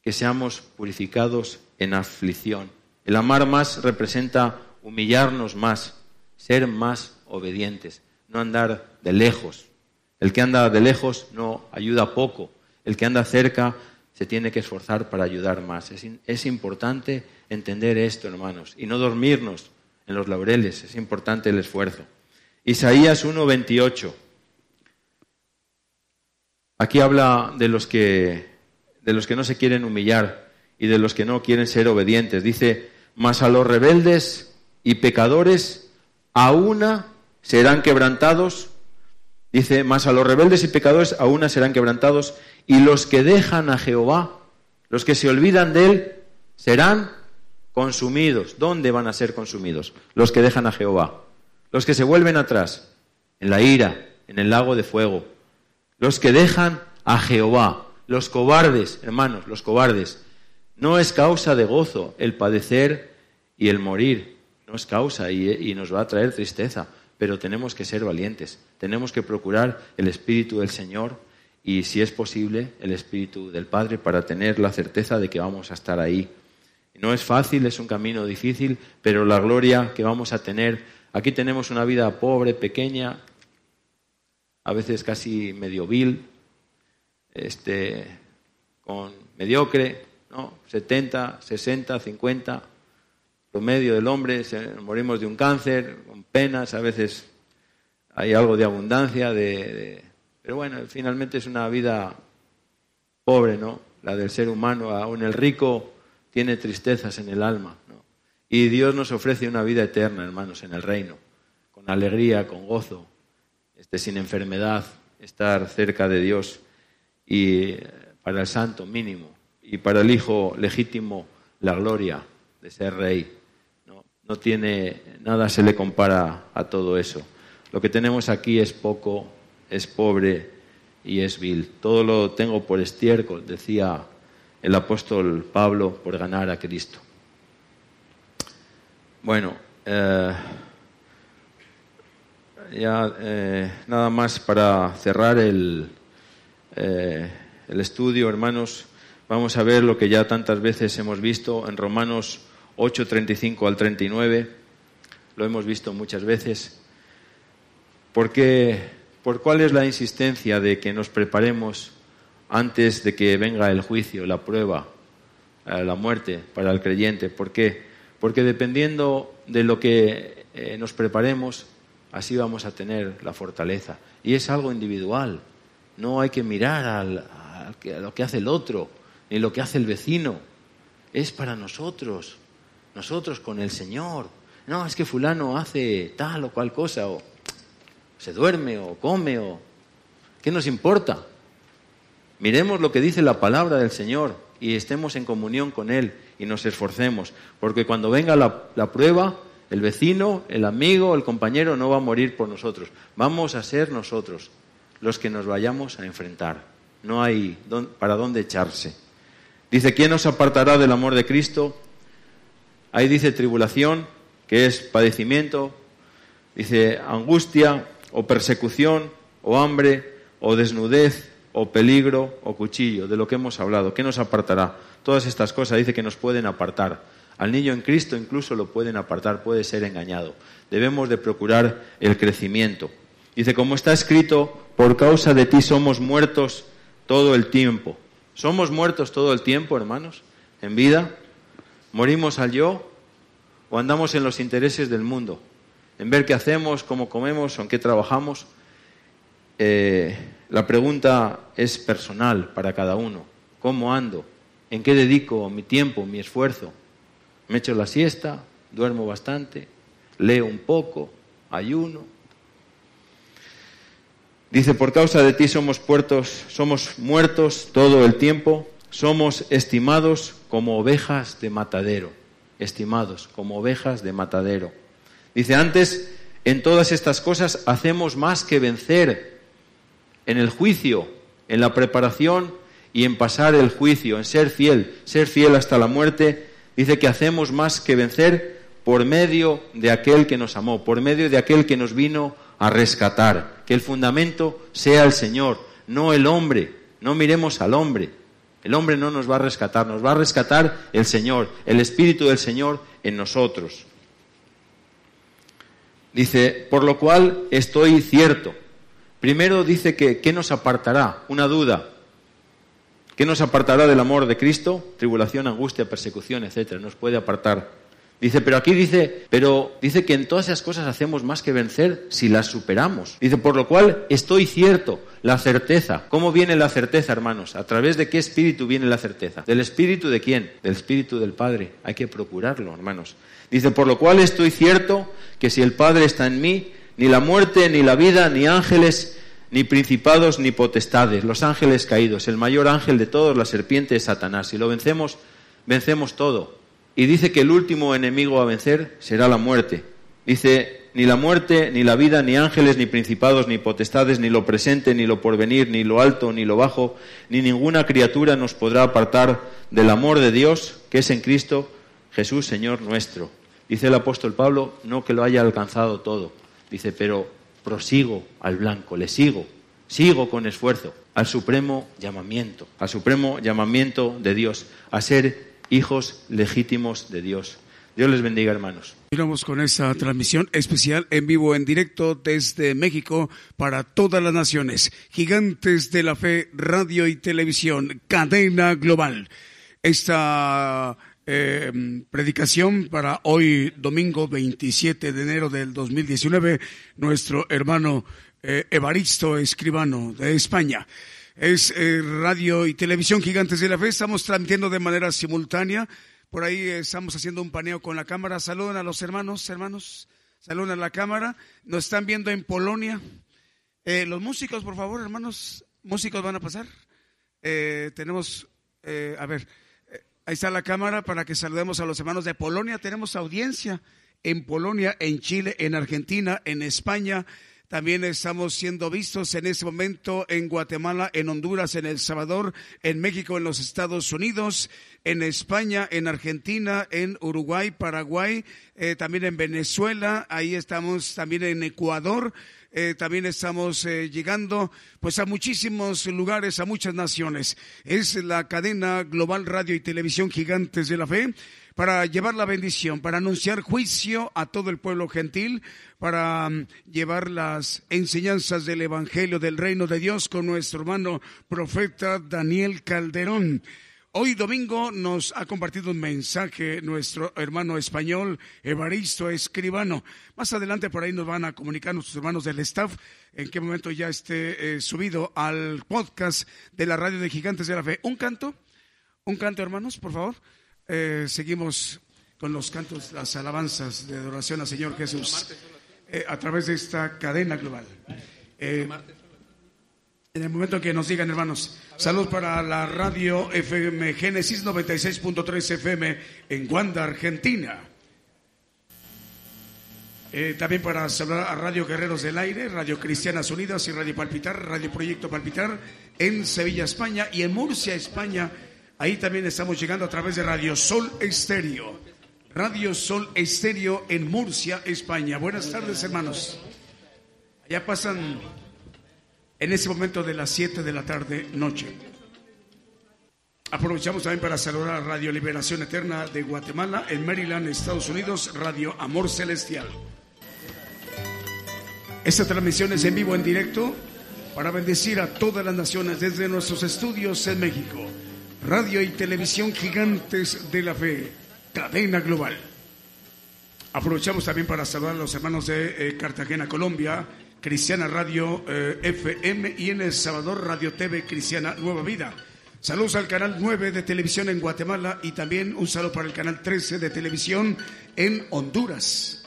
E: que seamos purificados en aflicción. El amar más representa humillarnos más, ser más obedientes, no andar de lejos. El que anda de lejos no ayuda poco, el que anda cerca se tiene que esforzar para ayudar más. Es, importante entender esto, hermanos, y no dormirnos en los laureles, es importante el esfuerzo. Isaías 1:28. Aquí habla de los que de los que no se quieren humillar y de los que no quieren ser obedientes. Dice, mas a los rebeldes y pecadores a una serán quebrantados. Dice, mas a los rebeldes y pecadores a una serán quebrantados y los que dejan a Jehová, los que se olvidan de él, serán consumidos. ¿Dónde van a ser consumidos? Los que dejan a Jehová. Los que se vuelven atrás, en la ira, en el lago de fuego. Los que dejan a Jehová. Los cobardes, hermanos, los cobardes. No es causa de gozo el padecer y el morir. No es causa y, nos va a traer tristeza. Pero tenemos que ser valientes. Tenemos que procurar el Espíritu del Señor y, si es posible, el Espíritu del Padre para tener la certeza de que vamos a estar ahí. No es fácil, es un camino difícil, pero la gloria que vamos a tener. Aquí tenemos una vida pobre, pequeña, a veces casi medio vil, este, con mediocre, ¿no? 70, 60, 50, promedio del hombre, morimos de un cáncer, con penas, a veces hay algo de abundancia, de, pero bueno, finalmente es una vida pobre, ¿no? La del ser humano, aún el rico tiene tristezas en el alma. Y Dios nos ofrece una vida eterna, hermanos, en el reino, con alegría, con gozo, este, sin enfermedad, estar cerca de Dios y para el santo mínimo y para el hijo legítimo la gloria de ser rey. No, no tiene nada se le compara a todo eso. Lo que tenemos aquí es poco, es pobre y es vil. Todo lo tengo por estiércol, decía el apóstol Pablo, por ganar a Cristo. Bueno, eh, ya eh, nada más para cerrar el, eh, el estudio, hermanos, vamos a ver lo que ya tantas veces hemos visto en Romanos 8, 35 al 39. Lo hemos visto muchas veces. ¿Por ¿Por cuál es la insistencia de que nos preparemos antes de que venga el juicio, la prueba, eh, la muerte para el creyente? ¿Por qué? Porque dependiendo de lo que eh, nos preparemos, así vamos a tener la fortaleza. Y es algo individual. No hay que mirar a lo que hace el otro, ni lo que hace el vecino. Es para nosotros, nosotros con el Señor. No, es que fulano hace tal o cual cosa, o se duerme, o come, o... ¿Qué nos importa? Miremos lo que dice la palabra del Señor y estemos en comunión con Él y nos esforcemos, porque cuando venga la, la prueba, el vecino, el amigo, el compañero no va a morir por nosotros, vamos a ser nosotros los que nos vayamos a enfrentar. No hay para dónde echarse. Dice, ¿quién nos apartará del amor de Cristo? Ahí dice tribulación, que es padecimiento. Dice angustia o persecución o hambre o desnudez o peligro o cuchillo, de lo que hemos hablado. ¿Qué nos apartará? Todas estas cosas dice que nos pueden apartar. Al niño en Cristo incluso lo pueden apartar, puede ser engañado. Debemos de procurar el crecimiento. Dice, como está escrito, por causa de ti somos muertos todo el tiempo. ¿Somos muertos todo el tiempo, hermanos? En vida. ¿Morimos al yo o andamos en los intereses del mundo? En ver qué hacemos, cómo comemos, en qué trabajamos. Eh, la pregunta es personal para cada uno. ¿Cómo ando? ¿En qué dedico mi tiempo, mi esfuerzo? ¿Me echo la siesta? ¿Duermo bastante? ¿Leo un poco? ¿Ayuno? Dice, por causa de ti somos, puertos, somos muertos todo el tiempo, somos estimados como ovejas de matadero, estimados como ovejas de matadero. Dice, antes, en todas estas cosas hacemos más que vencer en el juicio, en la preparación y en pasar el juicio, en ser fiel, ser fiel hasta la muerte. Dice que hacemos más que vencer por medio de aquel que nos amó, por medio de aquel que nos vino a rescatar. Que el fundamento sea el Señor, no el hombre. No miremos al hombre. El hombre no nos va a rescatar, nos va a rescatar el Señor, el Espíritu del Señor en nosotros. Dice, por lo cual estoy cierto. Primero dice que, ¿qué nos apartará? Una duda. ¿Qué nos apartará del amor de Cristo? Tribulación, angustia, persecución, etcétera. Nos puede apartar. Dice, pero aquí dice, pero dice que en todas esas cosas hacemos más que vencer si las superamos. Dice, por lo cual estoy cierto, la certeza. ¿Cómo viene la certeza, hermanos? ¿A través de qué espíritu viene la certeza? ¿Del espíritu de quién? Del espíritu del Padre. Hay que procurarlo, hermanos. Dice, por lo cual estoy cierto que si el Padre está en mí, ni la muerte, ni la vida, ni ángeles, ni principados, ni potestades, los ángeles caídos, el mayor ángel de todos, la serpiente es Satanás. Si lo vencemos, vencemos todo. Y dice que el último enemigo a vencer será la muerte. Dice, ni la muerte, ni la vida, ni ángeles, ni principados, ni potestades, ni lo presente, ni lo porvenir, ni lo alto, ni lo bajo, ni ninguna criatura nos podrá apartar del amor de Dios que es en Cristo Jesús, Señor nuestro. Dice el apóstol Pablo, no que lo haya alcanzado todo. Dice, pero prosigo al blanco, le sigo, sigo con esfuerzo al supremo llamamiento, al supremo llamamiento de Dios, a ser hijos legítimos de Dios. Dios les bendiga, hermanos.
B: Continuamos con esta transmisión especial en vivo, en directo desde México para todas las naciones. Gigantes de la Fe, radio y televisión, cadena global. Esta eh, predicación para hoy, domingo 27 de enero del 2019, nuestro hermano eh, Evaristo Escribano de España es eh, radio y televisión Gigantes de la Fe. Estamos transmitiendo de manera simultánea. Por ahí estamos haciendo un paneo con la cámara. Saluden a los hermanos, hermanos. Saluden a la cámara. Nos están viendo en Polonia. Eh, los músicos, por favor, hermanos, músicos van a pasar. Eh, tenemos, a ver, ahí está la cámara para que saludemos a los hermanos de Polonia. Tenemos audiencia en Polonia, en Chile, en Argentina, en España, también estamos siendo vistos en este momento en Guatemala, en Honduras, en El Salvador, en México, en los Estados Unidos, en España, en Argentina, en Uruguay, Paraguay, eh, también en Venezuela, ahí estamos también en Ecuador. Eh, también estamos eh, llegando pues a muchísimos lugares, a muchas naciones. Es la cadena global radio y televisión gigantes de la fe para llevar la bendición, para anunciar juicio a todo el pueblo gentil, para mm, llevar las enseñanzas del Evangelio del Reino de Dios con nuestro hermano profeta Daniel Calderón. Hoy domingo nos ha compartido un mensaje nuestro hermano español Evaristo Escribano. Más adelante por ahí nos van a comunicar nuestros hermanos del staff en qué momento ya esté eh, subido al podcast de la radio de Gigantes de la Fe. Un canto, un canto hermanos, por favor. Eh, seguimos con los cantos, las alabanzas de adoración al Señor Jesús eh, a través de esta cadena global. Eh, en el momento que nos digan, hermanos, saludos para la radio FM Génesis 96.3 FM en Guanda, Argentina. también para saludar a Radio Guerreros del Aire, Radio Cristianas Unidas y Radio Palpitar, Radio Proyecto Palpitar en Sevilla, España y en Murcia, España Ahí también estamos llegando a través de Radio Sol Estéreo. Radio Sol Estéreo en Murcia, España. Buenas tardes, hermanos. Allá pasan en ese momento de las 7 de la tarde, noche. Aprovechamos también para saludar a Radio Liberación Eterna de Guatemala, en Maryland, Estados Unidos, Radio Amor Celestial. Esta transmisión es en vivo, en directo, para bendecir a todas las naciones desde nuestros estudios en México. Radio y televisión gigantes de la fe, cadena global. Aprovechamos también para saludar a los hermanos de eh, Cartagena, Colombia, Cristiana Radio eh, FM y en El Salvador Radio TV Cristiana Nueva Vida. Saludos al canal 9 de televisión en Guatemala y también un saludo para el canal 13 de televisión en Honduras.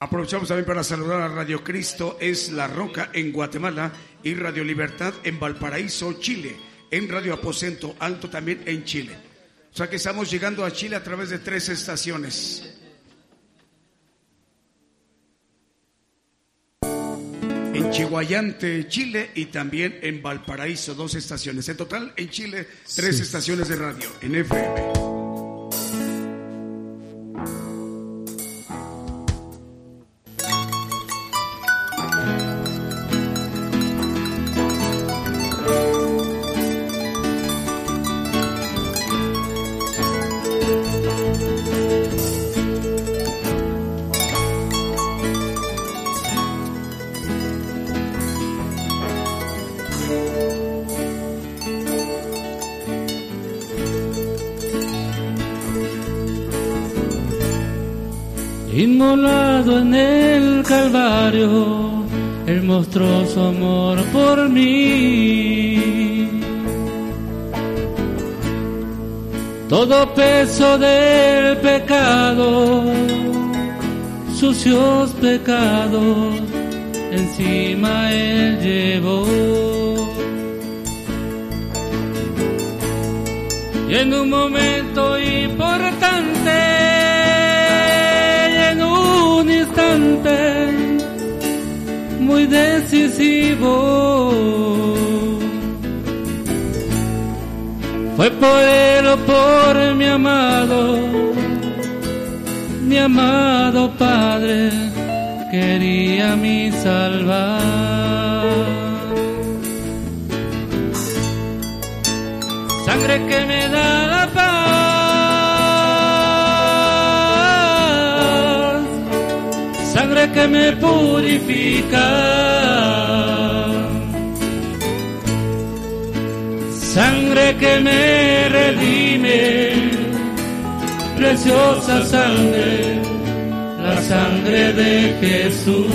B: Aprovechamos también para saludar a Radio Cristo es La Roca en Guatemala y Radio Libertad en Valparaíso, Chile, en Radio Aposento Alto también en Chile. O sea que estamos llegando a Chile a través de tres estaciones. En Chihuayante, Chile y también en Valparaíso, dos estaciones. En total, en Chile, tres estaciones de radio en FM.
C: Inmolado en el Calvario, Él mostró su amor por mí. Todo peso del pecado, sucios pecados, encima Él llevó. Y en un momento muy decisivo. Fue por él o por mi amado, mi amado Padre, quería mi salvar. Sangre que me da que me purifica. Sangre que me redime, preciosa sangre, la sangre de Jesús.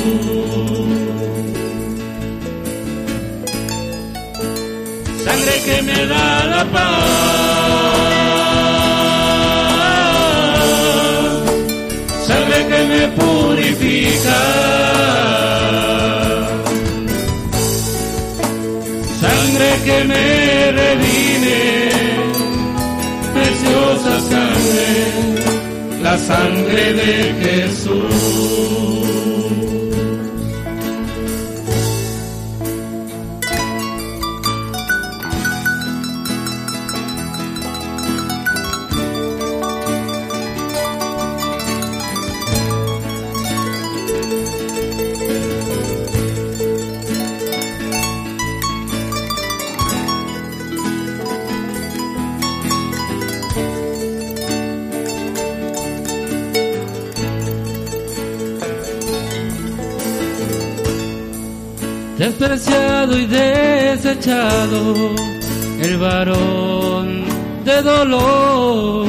C: Sangre que me da la paz purifica. Sangre que me redime, preciosa sangre, la sangre de Jesús. Desechado, el varón de dolor.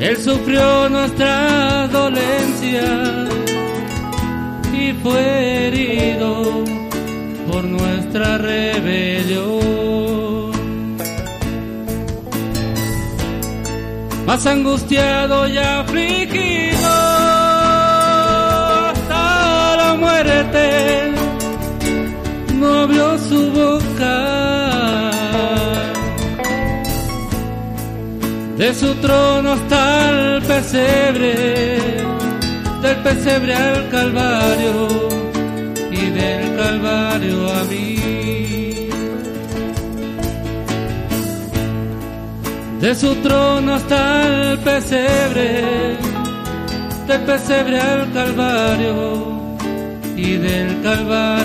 C: Él sufrió nuestra dolencia y fue herido por nuestra rebelión. Más angustiado y afligido boca. De su trono hasta el pesebre, del pesebre al calvario y del calvario a mí. De su trono hasta el pesebre, del pesebre al calvario y del Calvario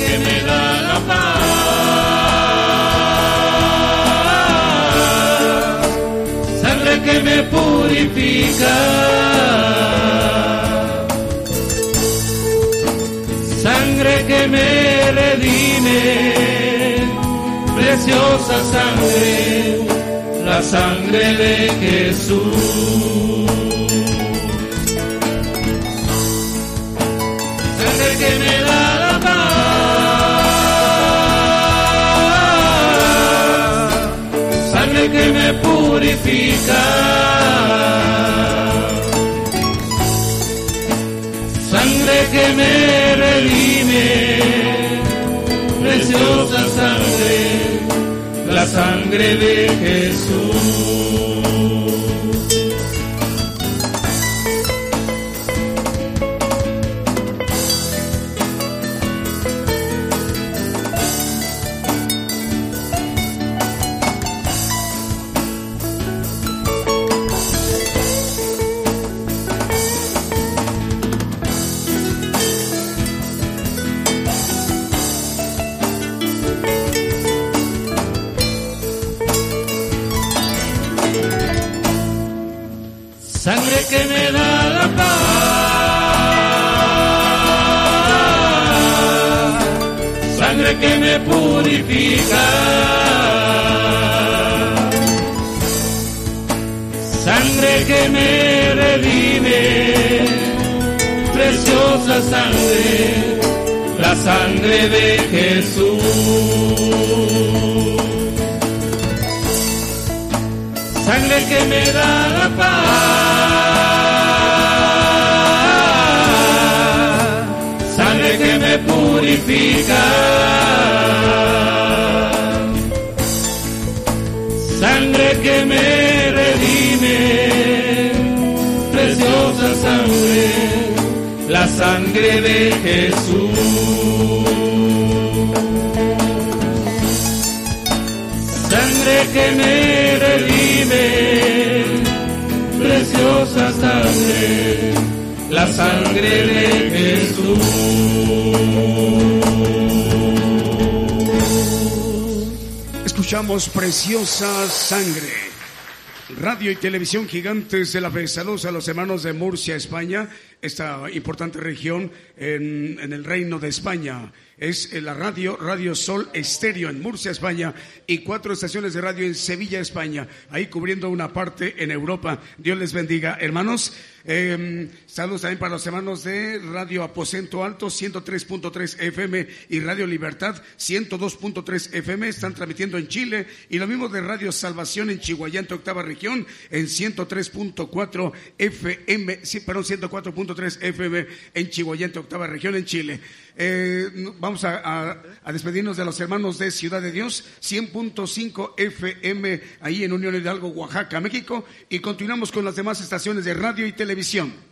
C: que me da la paz, sangre que me purifica, sangre que me redime, preciosa sangre, la sangre de Jesús. Que me purifica, sangre que me redime, preciosa sangre, la sangre de Jesús. Purifica, sangre que me redime, preciosa sangre, la sangre de Jesús. sangre que me da la paz, me purifica, sangre que me redime, preciosa sangre, la sangre de Jesús. sangre que me redime, preciosa sangre, la sangre de Jesús.
B: Escuchamos Preciosa Sangre. Radio y televisión gigantes de la fe. Saludos a los hermanos de Murcia, España, esta importante región en, en el reino de España. Es la radio, Radio Sol Estéreo en Murcia, España, y cuatro estaciones de radio en Sevilla, España, ahí cubriendo una parte en Europa. Dios les bendiga, hermanos. Eh, saludos también para los hermanos de Radio Aposento Alto 103.3 FM y Radio Libertad 102.3 FM. Están transmitiendo en Chile y lo mismo de Radio Salvación en Chihuayante, octava región, en 103.4 FM, sí, perdón, 104.3 FM en Chihuayante, octava región en Chile. Eh, vamos a, a, a, despedirnos de los hermanos de Ciudad de Dios, 100.5 FM, ahí en Unión Hidalgo, Oaxaca, México, y continuamos con las demás estaciones de radio y televisión.